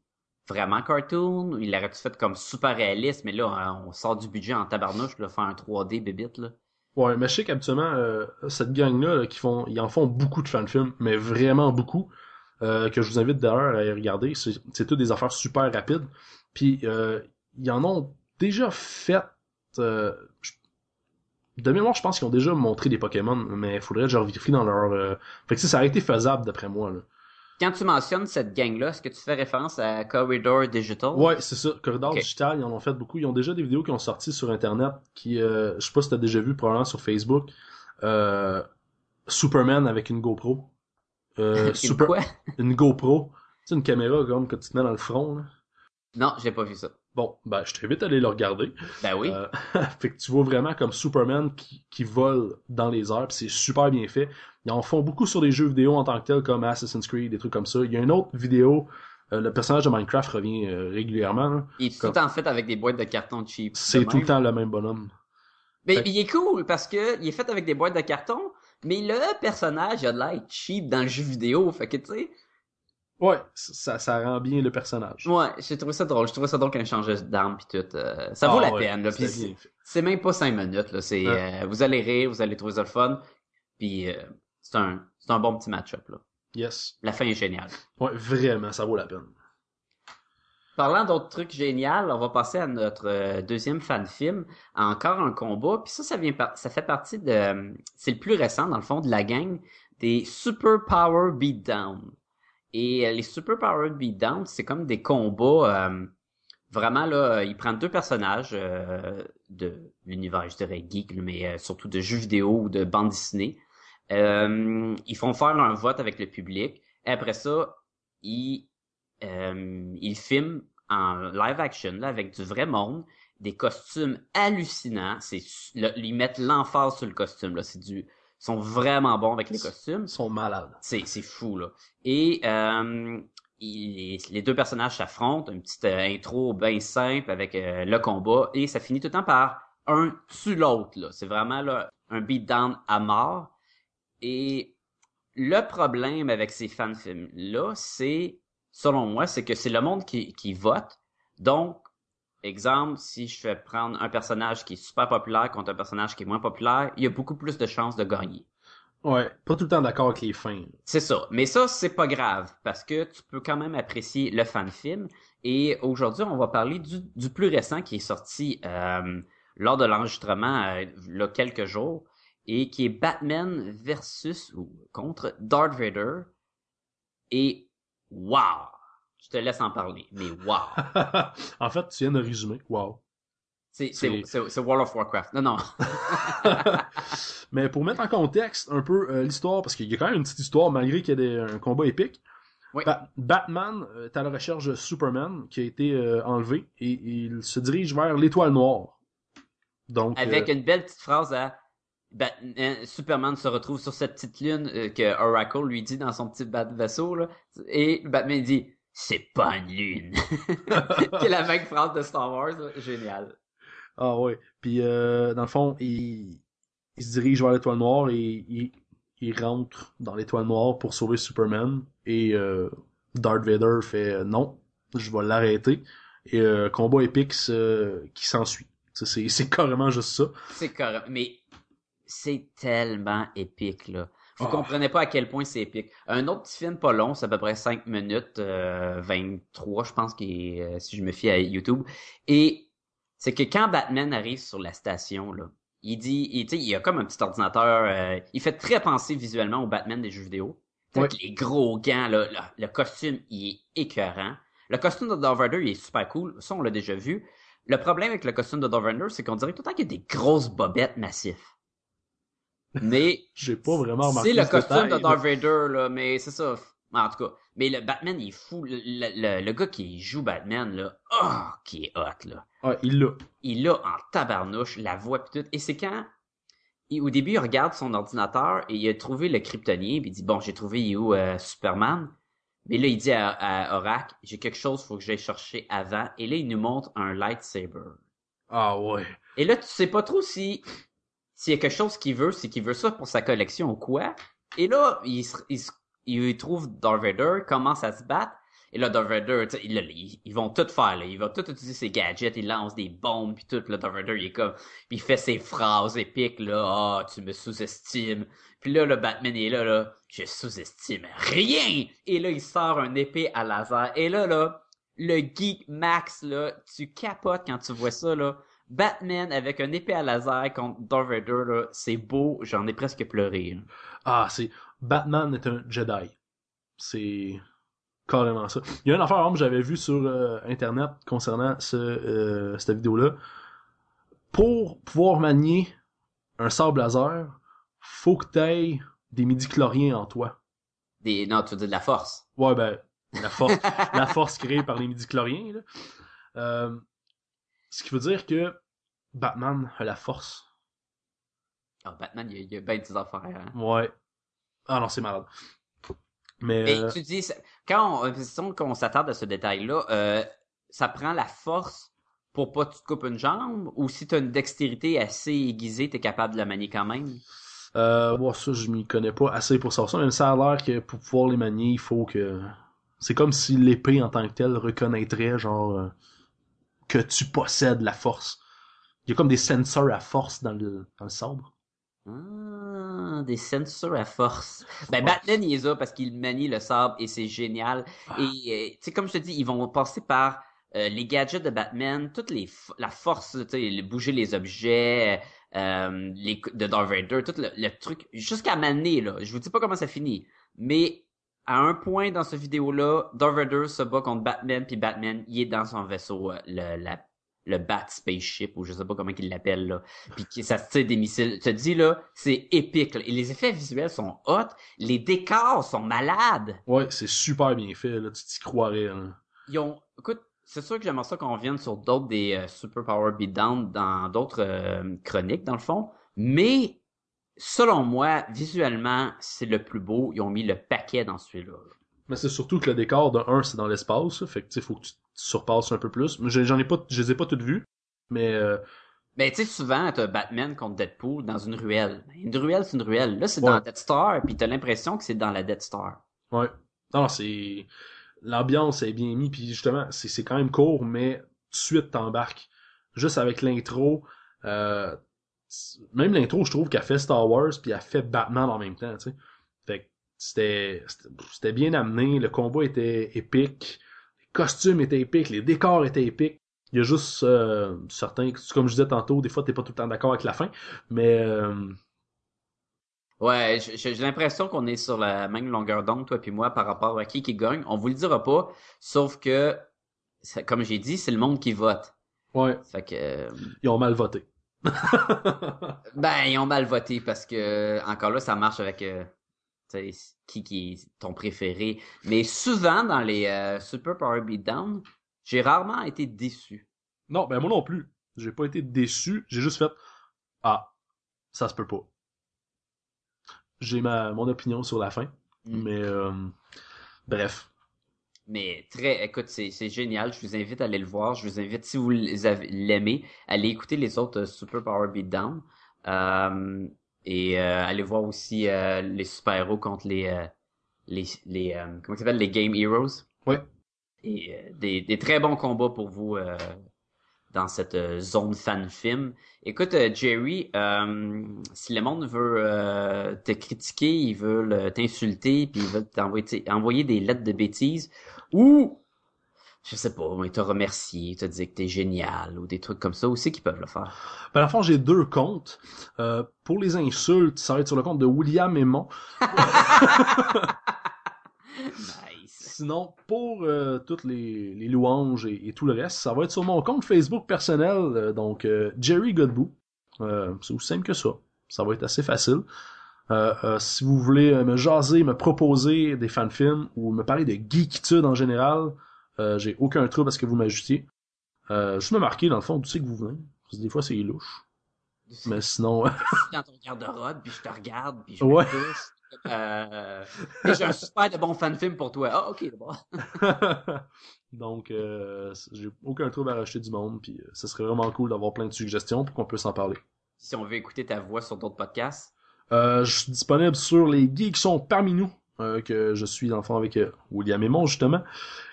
vraiment cartoon, ou il l'aurait-tu fait comme super réaliste, mais là, on sort du budget en tabarnouche, là, faire un 3D bébite, là? Ouais, mais je sais qu'habituellement, euh, cette gang-là, là, qui font, ils en font beaucoup de fan-films, mais vraiment beaucoup, euh, que je vous invite d'ailleurs à y regarder. C'est, des affaires super rapides. Puis, euh, ils en ont déjà fait, euh, de mémoire, je pense qu'ils ont déjà montré des Pokémon, mais il faudrait que je revérifie dans leur... euh, Fait que sais, ça aurait été faisable, d'après moi, là. Quand tu mentionnes cette gang-là, est-ce que tu fais référence à Corridor Digital? Ouais, c'est ça. Corridor Ok. Digital, ils en ont fait beaucoup. Ils ont déjà des vidéos qui ont sorti sur Internet, qui, euh, je sais pas si t'as déjà vu, probablement sur Facebook, euh, Superman avec une GoPro. Euh, Une super, quoi? une GoPro. C'est une caméra comme que tu te mets dans le front. Là. Non, j'ai pas vu ça. Bon, ben je t'invite à aller le regarder. Ben oui. Euh, fait que tu vois vraiment comme Superman qui, qui vole dans les airs, pis c'est super bien fait. Ils en font beaucoup sur des jeux vidéo en tant que tel, comme Assassin's Creed, des trucs comme ça. Il y a une autre vidéo, euh, le personnage de Minecraft revient euh, régulièrement. Il est tout comme- le temps fait avec des boîtes de carton cheap. C'est tout le temps le même bonhomme. Mais Fait- il est cool parce que il est fait avec des boîtes de carton, mais le personnage a de l'air cheap dans le jeu vidéo. Fait que tu sais, Ouais, ça, ça rend bien le personnage. ouais, j'ai trouvé ça drôle. J'ai trouvé ça drôle qu'un change d'arme pis tout. euh, ça vaut Ah la ouais, peine. Là, c'est- même pas cinq minutes. Là, c'est Ouais. euh, vous allez rire, vous allez trouver ça le fun. Puis euh, c'est un c'est un bon petit match-up là. Yes. La fin est géniale. Ouais, vraiment, ça vaut la peine. Parlant d'autres trucs géniaux, on va passer à notre deuxième fan film, encore un combat. Puis ça, ça vient par- ça fait partie de, c'est le plus récent dans le fond de la gang des Super Power Beatdown. Et euh, les Super Power Beatdown, c'est comme des combats euh, vraiment là, ils prennent deux personnages euh, de l'univers, je dirais geek, mais euh, surtout de jeux vidéo ou de bande dessinée. Euh, ils font faire un vote avec le public. Et après ça, ils euh, ils filment en live action là, avec du vrai monde, des costumes hallucinants. C'est ils mettent l'emphase sur le costume là. C'est du, sont vraiment bons avec les costumes. Ils sont malades. C'est c'est fou là. Et euh, il- les deux personnages s'affrontent, une petite euh, intro bien simple avec euh, le combat et ça finit tout le temps par un tue l'autre là. C'est vraiment là un beatdown à mort. Et le problème avec ces fan films là, c'est selon moi, c'est que c'est le monde qui qui vote. Donc Exemple, si je fais prendre un personnage qui est super populaire contre un personnage qui est moins populaire, il y a beaucoup plus de chances de gagner. Ouais, pas tout le temps d'accord avec les fins. C'est ça. Mais ça, c'est pas grave, parce que tu peux quand même apprécier le fan film. Et aujourd'hui, on va parler du, du plus récent qui est sorti euh, lors de l'enregistrement, euh, il y a quelques jours, et qui est Batman versus ou contre Darth Vader. Et wow! Te laisse en parler, mais wow! en fait, tu viens de résumer. Wow. C'est, c'est, c'est, c'est World of Warcraft. Non, non. Mais pour mettre en contexte un peu euh, l'histoire, parce qu'il y a quand même une petite histoire malgré qu'il y ait un combat épique. Oui. Ba- Batman euh, est à la recherche de Superman qui a été euh, enlevé et il se dirige vers l'étoile noire. Donc Avec euh, une belle petite phrase à Bat- euh, Superman se retrouve sur cette petite lune que Oracle lui dit dans son petit bat vaisseau là, et Batman dit c'est pas une lune. qui est la même phrase de Star Wars, génial. ah ouais. Puis euh, dans le fond, il, il se dirige vers l'étoile noire et il, il rentre dans l'étoile noire pour sauver Superman et euh, Darth Vader fait euh, non, je vais l'arrêter et euh, combat épique euh, qui s'ensuit. Ça, C'est c'est carrément juste ça. C'est correct, mais c'est tellement épique là. Vous Ah. comprenez pas à quel point c'est épique. Un autre petit film pas long, c'est à peu près 5 minutes, euh, 23 je pense, qui est, euh, si je me fie à YouTube. Et c'est que quand Batman arrive sur la station, là, il dit, il, tu sais, il a comme un petit ordinateur, euh, il fait très penser visuellement au Batman des jeux vidéo. Les gros gants, là, le, le costume, il est écœurant. Le costume de Vader, il est super cool. Ça, on l'a déjà vu. Le problème avec le costume de Vader, c'est qu'on dirait tout le temps qu'il y a des grosses bobettes massives. Mais J'ai pas vraiment remarqué c'est le ce costume détail, de Darth Vader, là, mais c'est ça. En tout cas. Mais le Batman, il est fou. Le, le, le- le gars qui joue Batman, là, oh, qui est hot, là. Ouais, il l'a. Il a en tabarnouche la voix pis tout. Et c'est quand, il- au début, il regarde son ordinateur et il a trouvé le kryptonien puis il dit, bon, j'ai trouvé il est où, euh, Superman. Mais là, il dit à, à Oracle, j'ai quelque chose, faut que j'aille chercher avant. Et là, il nous montre un lightsaber. Ah ouais. Et là, tu sais pas trop si s'il y a quelque chose qu'il veut, c'est qu'il veut ça pour sa collection ou quoi. Et là, il, se- il, il trouve Darth Vader, commence à se battre. Et là, Darth Vader, il- ils, ils vont tout faire, là. Il va tout utiliser ses gadgets, il lance des bombes, puis tout. Là, Darth Vader, il est comme... Puis il fait ses phrases épiques, là. Ah, tu me sous-estimes. Puis là, le Batman est là, là. Je sous-estime rien! Et là, il sort un épée à laser. Et là, là, le geek max, là, tu capotes quand tu vois ça, là. Batman avec un épée à laser contre Darth Vader, c'est beau, j'en ai presque pleuré. là. Ah, c'est Batman est un Jedi. C'est carrément ça. Il y a une affaire que j'avais vue sur euh, internet concernant ce, euh, cette vidéo-là. Pour pouvoir manier un sable laser, faut que t'aies des midi-chloriens en toi. Des, non, tu veux dire de la force. Ouais, ben, la force, la force créée par les midi-chloriens, là. Euh, ce qui veut dire que Batman a la force. Ah, Batman, il y a, a bien des affaires. Hein. Ouais. Ah non, c'est malade. Mais, Mais euh, tu dis, quand on, qu'on s'attarde à ce détail-là, euh, ça prend la force pour pas que tu te coupes une jambe, ou si t'as une dextérité assez aiguisée, t'es capable de la manier quand même? Euh, bon, ça, je m'y connais pas assez pour savoir ça, mais ça a l'air que pour pouvoir les manier, il faut que... C'est comme si l'épée en tant que telle reconnaîtrait, genre, euh, que tu possèdes la force. Il y a comme des sensors à force dans le, dans le sabre. Ah, des sensors à force. Ben. Batman, il les a parce qu'il manie le sabre et c'est génial. Ah. Et, euh, tu sais, comme je te dis, ils vont passer par euh, les gadgets de Batman, toute les, la force, tu sais, bouger les objets, euh, les, de Darth Vader, tout le, le truc, jusqu'à maner, là. Je vous dis pas comment ça finit. Mais, à un point dans cette vidéo-là, Darth Vader se bat contre Batman, puis Batman, il est dans son vaisseau, euh, le, la, le Bat Spaceship, ou je sais pas comment il l'appelle, là. Puis ça se tire des missiles. Je te dis, là, c'est épique, là. Et les effets visuels sont hot. Les décors sont malades. Ouais, c'est super bien fait, là, tu t'y croirais. là. Ils ont, écoute, c'est sûr que j'aimerais ça qu'on revienne sur d'autres des euh, Super Power Beatdown dans d'autres euh, chroniques, dans le fond. Mais, selon moi, visuellement, c'est le plus beau. Ils ont mis le paquet dans celui-là. Mais c'est surtout que le décor de 1, c'est dans l'espace, fait que, tu sais, faut que tu, surpasses un peu plus. Mais j'en ai pas, je les ai pas toutes vues, mais euh, Ben, tu sais, souvent, t'as Batman contre Deadpool dans une ruelle. Ben, Une ruelle, c'est une ruelle. Là, c'est dans Ouais. la Death Star, puis t'as l'impression que c'est dans la Death Star. Ouais. Non, c'est. L'ambiance est bien mise, puis justement, c'est c'est quand même court, mais tout de suite t'embarques. Juste avec l'intro, euh, même l'intro, je trouve qu'elle fait Star Wars puis elle fait Batman en même temps, tu sais. Fait que c'était c'était- bien amené, le combat était épique, les costumes étaient épiques, les décors étaient épiques. Il y a juste euh, certains, comme je disais tantôt, des fois t'es pas tout le temps d'accord avec la fin, mais euh, Ouais, j'ai l'impression qu'on est sur la même longueur d'onde, toi puis moi, par rapport à qui qui gagne. On vous le dira pas, sauf que, comme j'ai dit, c'est le monde qui vote. ouais, Fait que, euh, ils ont mal voté. ben, ils ont mal voté parce que, encore là, ça marche avec, euh, qui qui est ton préféré. Mais souvent, dans les euh, Super Power Beatdown, j'ai rarement été déçu. Non, ben moi non plus. J'ai pas été déçu, j'ai juste fait Ah, ça se peut pas. J'ai ma mon opinion sur la fin, Mm. mais euh, bref. Mais très, écoute, c'est c'est génial. Je vous invite à aller le voir. Je vous invite, si vous l'aimez, à aller écouter les autres euh, Super Power Beatdown. Euh, et euh, allez voir aussi euh, les super-héros contre les euh, les les euh, comment ça s'appelle? Les Game Heroes. Ouais. Et euh, des, des très bons combats pour vous euh, dans cette euh, zone fan film. Écoute, euh, Jerry, euh, si le monde veut euh, te critiquer, ils veulent t'insulter, puis ils veulent t'envoyer envoyer des lettres de bêtises, ou je sais pas, mais te remercier, te dire que t'es génial, ou des trucs comme ça aussi qu'ils peuvent le faire. Ben, à la fin, j'ai deux comptes. Euh, pour les insultes, ça va être sur le compte de William Aymon. Sinon, pour euh, toutes les, les louanges et, et tout le reste, ça va être sur mon compte Facebook personnel, euh, donc euh, Jerry Godbout. C'est aussi simple que ça. Ça va être assez facile. Si vous voulez me jaser, me proposer des fanfilms ou me parler de geekitude en général, j'ai aucun trouble à ce que vous m'ajoutiez. Juste me marquer, dans le fond, d'où c'est que vous venez. Parce que des fois, c'est louche. Mais sinon... dans ton garde-robe, puis je te regarde, puis je Ouais. me. Euh, et j'ai un super de bon fan film pour toi. Ah, ok, d'abord. Donc, euh, j'ai aucun trouble à racheter du monde, puis euh, ce serait vraiment cool d'avoir plein de suggestions pour qu'on puisse en parler. Si on veut écouter ta voix sur d'autres podcasts, Euh, je suis disponible sur les geeks sont parmi nous, euh, que je suis dans le fond avec euh, William Aymon justement,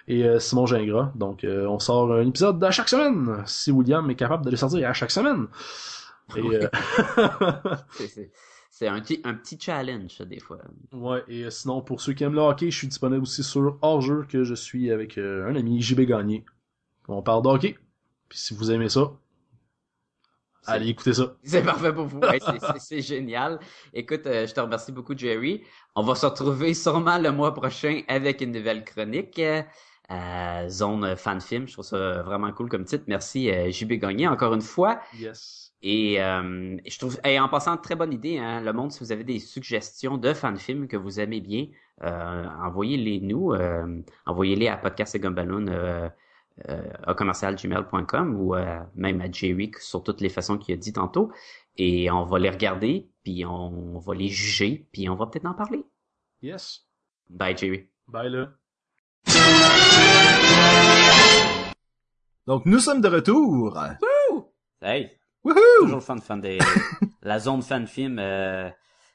et Simon Gingras. Donc, on sort un épisode à chaque semaine, si William est capable de les sortir à chaque semaine. Et, c'est- c'est c'est un, petit- un petit challenge, ça, des fois. ouais, et euh, sinon, pour ceux qui aiment le hockey, je suis disponible aussi sur Hors-jeu, que je suis avec euh, un ami, JB Gagné. On parle de hockey. Puis si vous aimez ça, allez écouter ça. C'est parfait pour vous. Ouais, c'est- génial. Écoute, euh, je te remercie beaucoup, Jerry. On va se retrouver sûrement le mois prochain avec une nouvelle chronique. euh, Zone Fan Film. Je trouve ça vraiment cool comme titre. Merci, JB Gagné, encore une fois. Yes. Et euh, je trouve, et en passant, très bonne idée, hein, le monde, si vous avez des suggestions de fan films que vous aimez bien, euh, envoyez-les nous, euh, envoyez-les à podcast et Gumballoon, euh, euh, à commercialgmail.com ou euh, même à Jerry sur toutes les façons qu'il a dit tantôt. Et on va les regarder, puis on, va les juger, puis on va peut-être en parler. Yes. Bye, Jerry. Bye là. Donc, nous sommes de retour. Hey! Toujours le fun de fan des, la zone fan film. euh,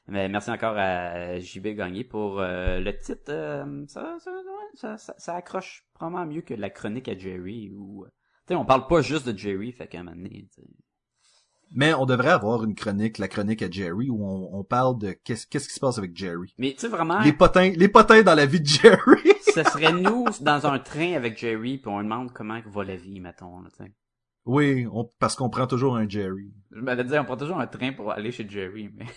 mais merci encore à JB Gagné pour euh, le titre. euh, ça, ça, ça, ça, ça accroche probablement mieux que la chronique à Jerry. Ou, euh, tu sais, on parle pas juste de Jerry, fait qu'à un moment donné. Mais on devrait avoir une chronique, la chronique à Jerry, où on, on parle de qu'est-ce qu'est-ce qui se passe avec Jerry. Mais tu sais vraiment, Les potins, les potins dans la vie de Jerry. ce serait nous dans un train avec Jerry, puis on lui demande comment va la vie, mettons. Là, tu sais. Oui, on, parce qu'on prend toujours un Jerry. Je m'allais dire, on prend toujours un train pour aller chez Jerry, mais.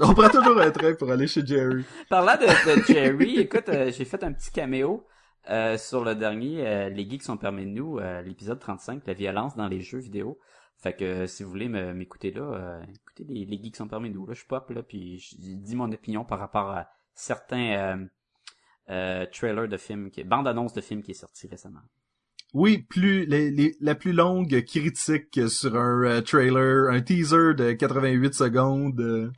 On prend toujours un train pour aller chez Jerry. Parlant de, de Jerry, écoute, euh, j'ai fait un petit caméo euh, sur le dernier euh, Les geeks sont permis de nous, euh, l'épisode 35, la violence dans les jeux vidéo. Fait que euh, si vous voulez m'écouter là, euh, écoutez les, les geeks sont permis de nous. Là, je pop là, puis je dis mon opinion par rapport à certains euh, euh, trailers de films, qui, bande annonce de films qui est sorti récemment. Oui, plus les, les- la plus longue critique sur un euh, trailer, un teaser de 88 secondes euh,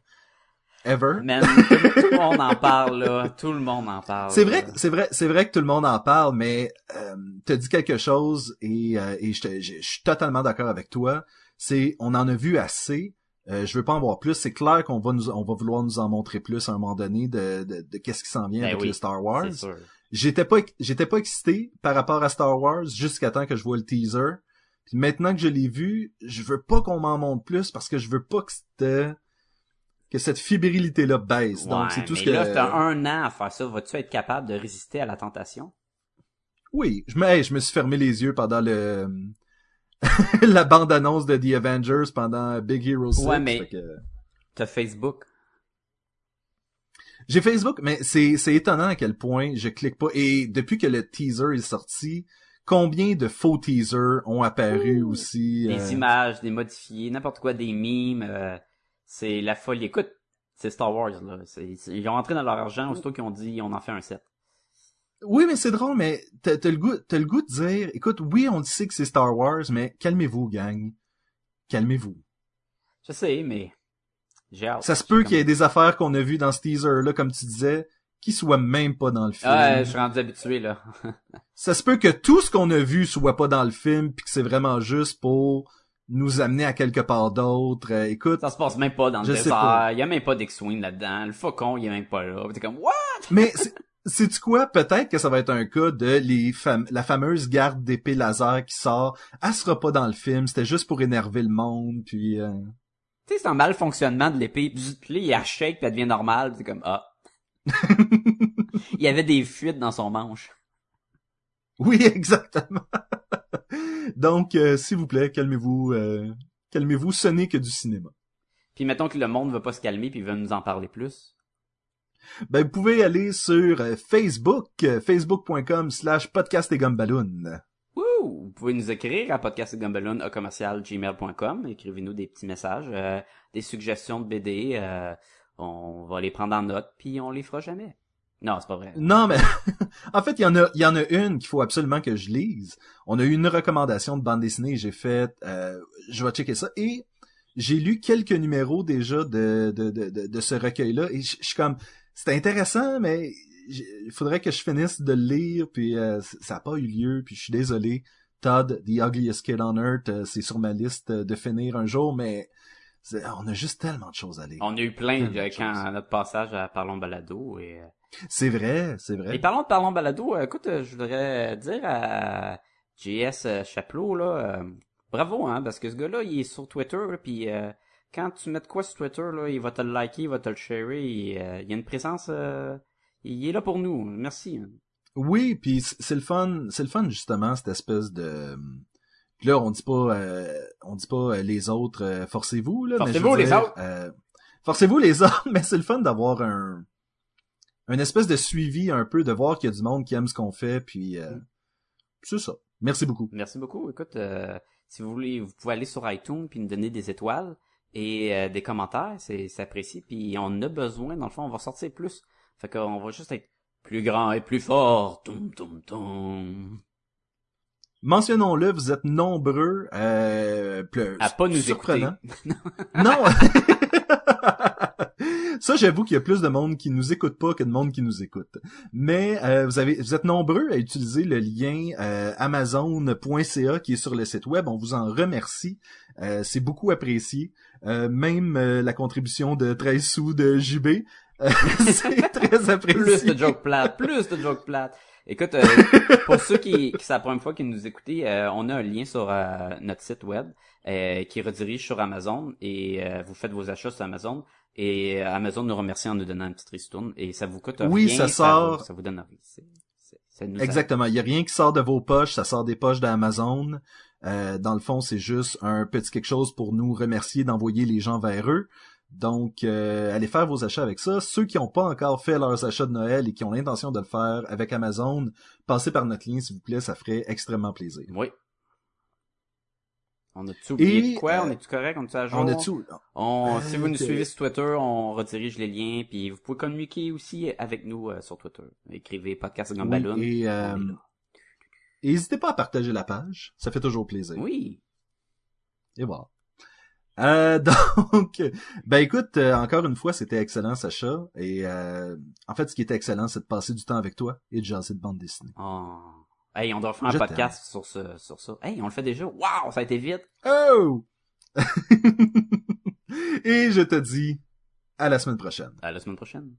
ever. Man, tout, le monde en parle là, tout le monde en parle. C'est vrai, c'est vrai, c'est vrai que tout le monde en parle, mais euh, t'as dit quelque chose et, euh, et je te- je je suis totalement d'accord avec toi. C'est, on en a vu assez. Euh, je veux pas en voir plus. C'est clair qu'on va nous, on va vouloir nous en montrer plus à un moment donné de, de, de qu'est-ce qui s'en vient Ben avec oui, le Star Wars. C'est sûr. J'étais pas, j'étais pas excité par rapport à Star Wars jusqu'à temps que je vois le teaser. Puis maintenant que je l'ai vu, je veux pas qu'on m'en montre plus parce que je veux pas que c'était que cette fébrilité-là baisse. Donc, c'est tout mais ce que... là, t'as un an à faire ça. Vas-tu être capable de résister à la tentation? Oui, je me, hey, je me suis fermé les yeux pendant le la bande-annonce de The Avengers pendant Big Hero 6. Ouais, mais- que- T'as Facebook. J'ai Facebook, mais c'est c'est étonnant à quel point je clique pas. Et depuis que le teaser est sorti, combien de faux teasers ont apparu aussi Des euh, images, des modifiés, n'importe quoi, des mimes. euh, c'est la folie. Écoute, c'est Star Wars, là. C'est- c'est- ils ont entré dans leur argent aussitôt qu'ils ont dit on en fait un set. Oui, mais c'est drôle, mais t'as t'as le goût, t'as le goût de dire, écoute, oui, on sait que c'est Star Wars, mais calmez-vous, gang. Calmez-vous. Je sais, mais. Ça se peut qu'il y ait des affaires qu'on a vues dans ce teaser-là, comme tu disais, qui soient même pas dans le film. Ouais, je suis rendu habitué, là. Ça se peut que tout ce qu'on a vu soit pas dans le film, puis que c'est vraiment juste pour nous amener à quelque part d'autre. Euh, écoute, Ça se passe même pas dans le désert. Il y a même pas d'X-Wing là-dedans. Le faucon, il est même pas là. T'es comme, what? mais c'est- sais-tu quoi? Peut-être que ça va être un cas de les fam- la fameuse garde d'épée laser qui sort. Elle sera pas dans le film, c'était juste pour énerver le monde, puis... euh, Tu sais, c'est un mal fonctionnement de l'épée. Puis là, il a shake puis elle devient normale. C'est comme, ah. il y avait des fuites dans son manche. Oui, exactement. Donc, euh, s'il vous plaît, calmez-vous. euh, calmez-vous, ce n'est que du cinéma. Puis mettons que le monde veut pas se calmer puis veut nous en parler plus. Ben, vous pouvez aller sur euh, Facebook, facebook.com slash podcast et Vous pouvez nous écrire à podcastgumballoon à commercial gmail.com. Écrivez-nous des petits messages, euh, des suggestions de BD. euh, on va les prendre en note puis on les fera jamais. Non, c'est pas vrai. Non, mais en fait, il y en a, une qu'il faut absolument que je lise. On a eu une recommandation de bande dessinée. J'ai fait, euh, je vais checker ça et j'ai lu quelques numéros déjà de de ce recueil-là et je suis comme, c'est intéressant, mais il faudrait que je finisse de le lire puis euh, ça n'a pas eu lieu puis je suis désolé. Todd, The Ugliest Kid on Earth, euh, c'est sur ma liste euh, de finir un jour, mais c'est- on a juste tellement de choses à lire. On a eu plein de, de quand à notre passage à Parlons Balado et euh, C'est vrai, c'est vrai. Et parlons de Parlons Balado, euh, écoute, euh, je voudrais dire à JS euh, Chapelot, là, euh, bravo, hein, parce que ce gars-là, il est sur Twitter, puis euh, quand tu mets de quoi sur Twitter, là, il va te le liker, il va te le sharer, et, euh, il y a une présence, euh, il est là pour nous, merci. Oui, puis c'est le fun, c'est le fun justement cette espèce de puis là on dit pas euh, on dit pas euh, les autres euh, forcez-vous là, Forcez-vous, les dire, autres. forcez-vous les autres, mais c'est le fun d'avoir un un espèce de suivi un peu de voir qu'il y a du monde qui aime ce qu'on fait puis euh, c'est ça. Merci beaucoup. Merci beaucoup, écoute, euh, si vous voulez, vous pouvez aller sur iTunes, puis nous donner des étoiles, et des commentaires, c'est c'est apprécié, puis on a besoin, dans le fond, on va sortir plus, fait qu'on va juste être plus grand et plus fort. Mentionnons-le, vous êtes nombreux euh, À pas nous surprenant. non. Ça, j'avoue qu'il y a plus de monde qui nous écoute pas que de monde qui nous écoute. Mais euh, vous avez, vous êtes nombreux à utiliser le lien euh, Amazon.ca qui est sur le site web. On vous en remercie. Euh, c'est beaucoup apprécié. Euh, même euh, la contribution de 13 sous de JB, c'est très apprécié. plus de jokes plates, plus de jokes plates. Écoute, euh, pour ceux qui, qui c'est la première fois qu'ils nous écoutent, euh, on a un lien sur euh, notre site web euh, qui redirige sur Amazon et euh, vous faites vos achats sur Amazon et euh, Amazon nous remercie en nous donnant une petite ristourne et ça vous coûte Oui, rien. ça sort. Ça vous donne rien. Ça nous aide. Exactement. Il y a rien qui sort de vos poches, ça sort des poches d'Amazon. Euh, dans le fond, c'est juste un petit quelque chose pour nous remercier d'envoyer les gens vers eux. Donc, euh, allez faire vos achats avec ça. Ceux qui n'ont pas encore fait leurs achats de Noël et qui ont l'intention de le faire avec Amazon, passez par notre lien, s'il vous plaît, ça ferait extrêmement plaisir. Oui. On a-tu oublié Et, de quoi? euh, on est-tu correct? On est-tu à jour? On. On, Euh, si vous nous suivez sur Twitter, on redirige les liens, puis vous pouvez communiquer aussi avec nous sur Twitter. Écrivez podcast Oui, Gumballoon. et, On est là. et n'hésitez pas à partager la page, ça fait toujours plaisir. Oui. Et voilà. Euh, donc, ben écoute, euh, encore une fois, c'était excellent, Sacha. Et euh, en fait, ce qui était excellent, c'est de passer du temps avec toi et de jaser de bande dessinée. Oh. Hey, on doit faire un podcast sur ce, sur ça. Hey, on le fait déjà? Wow, ça a été vite. Oh! et je te dis à la semaine prochaine. À la semaine prochaine.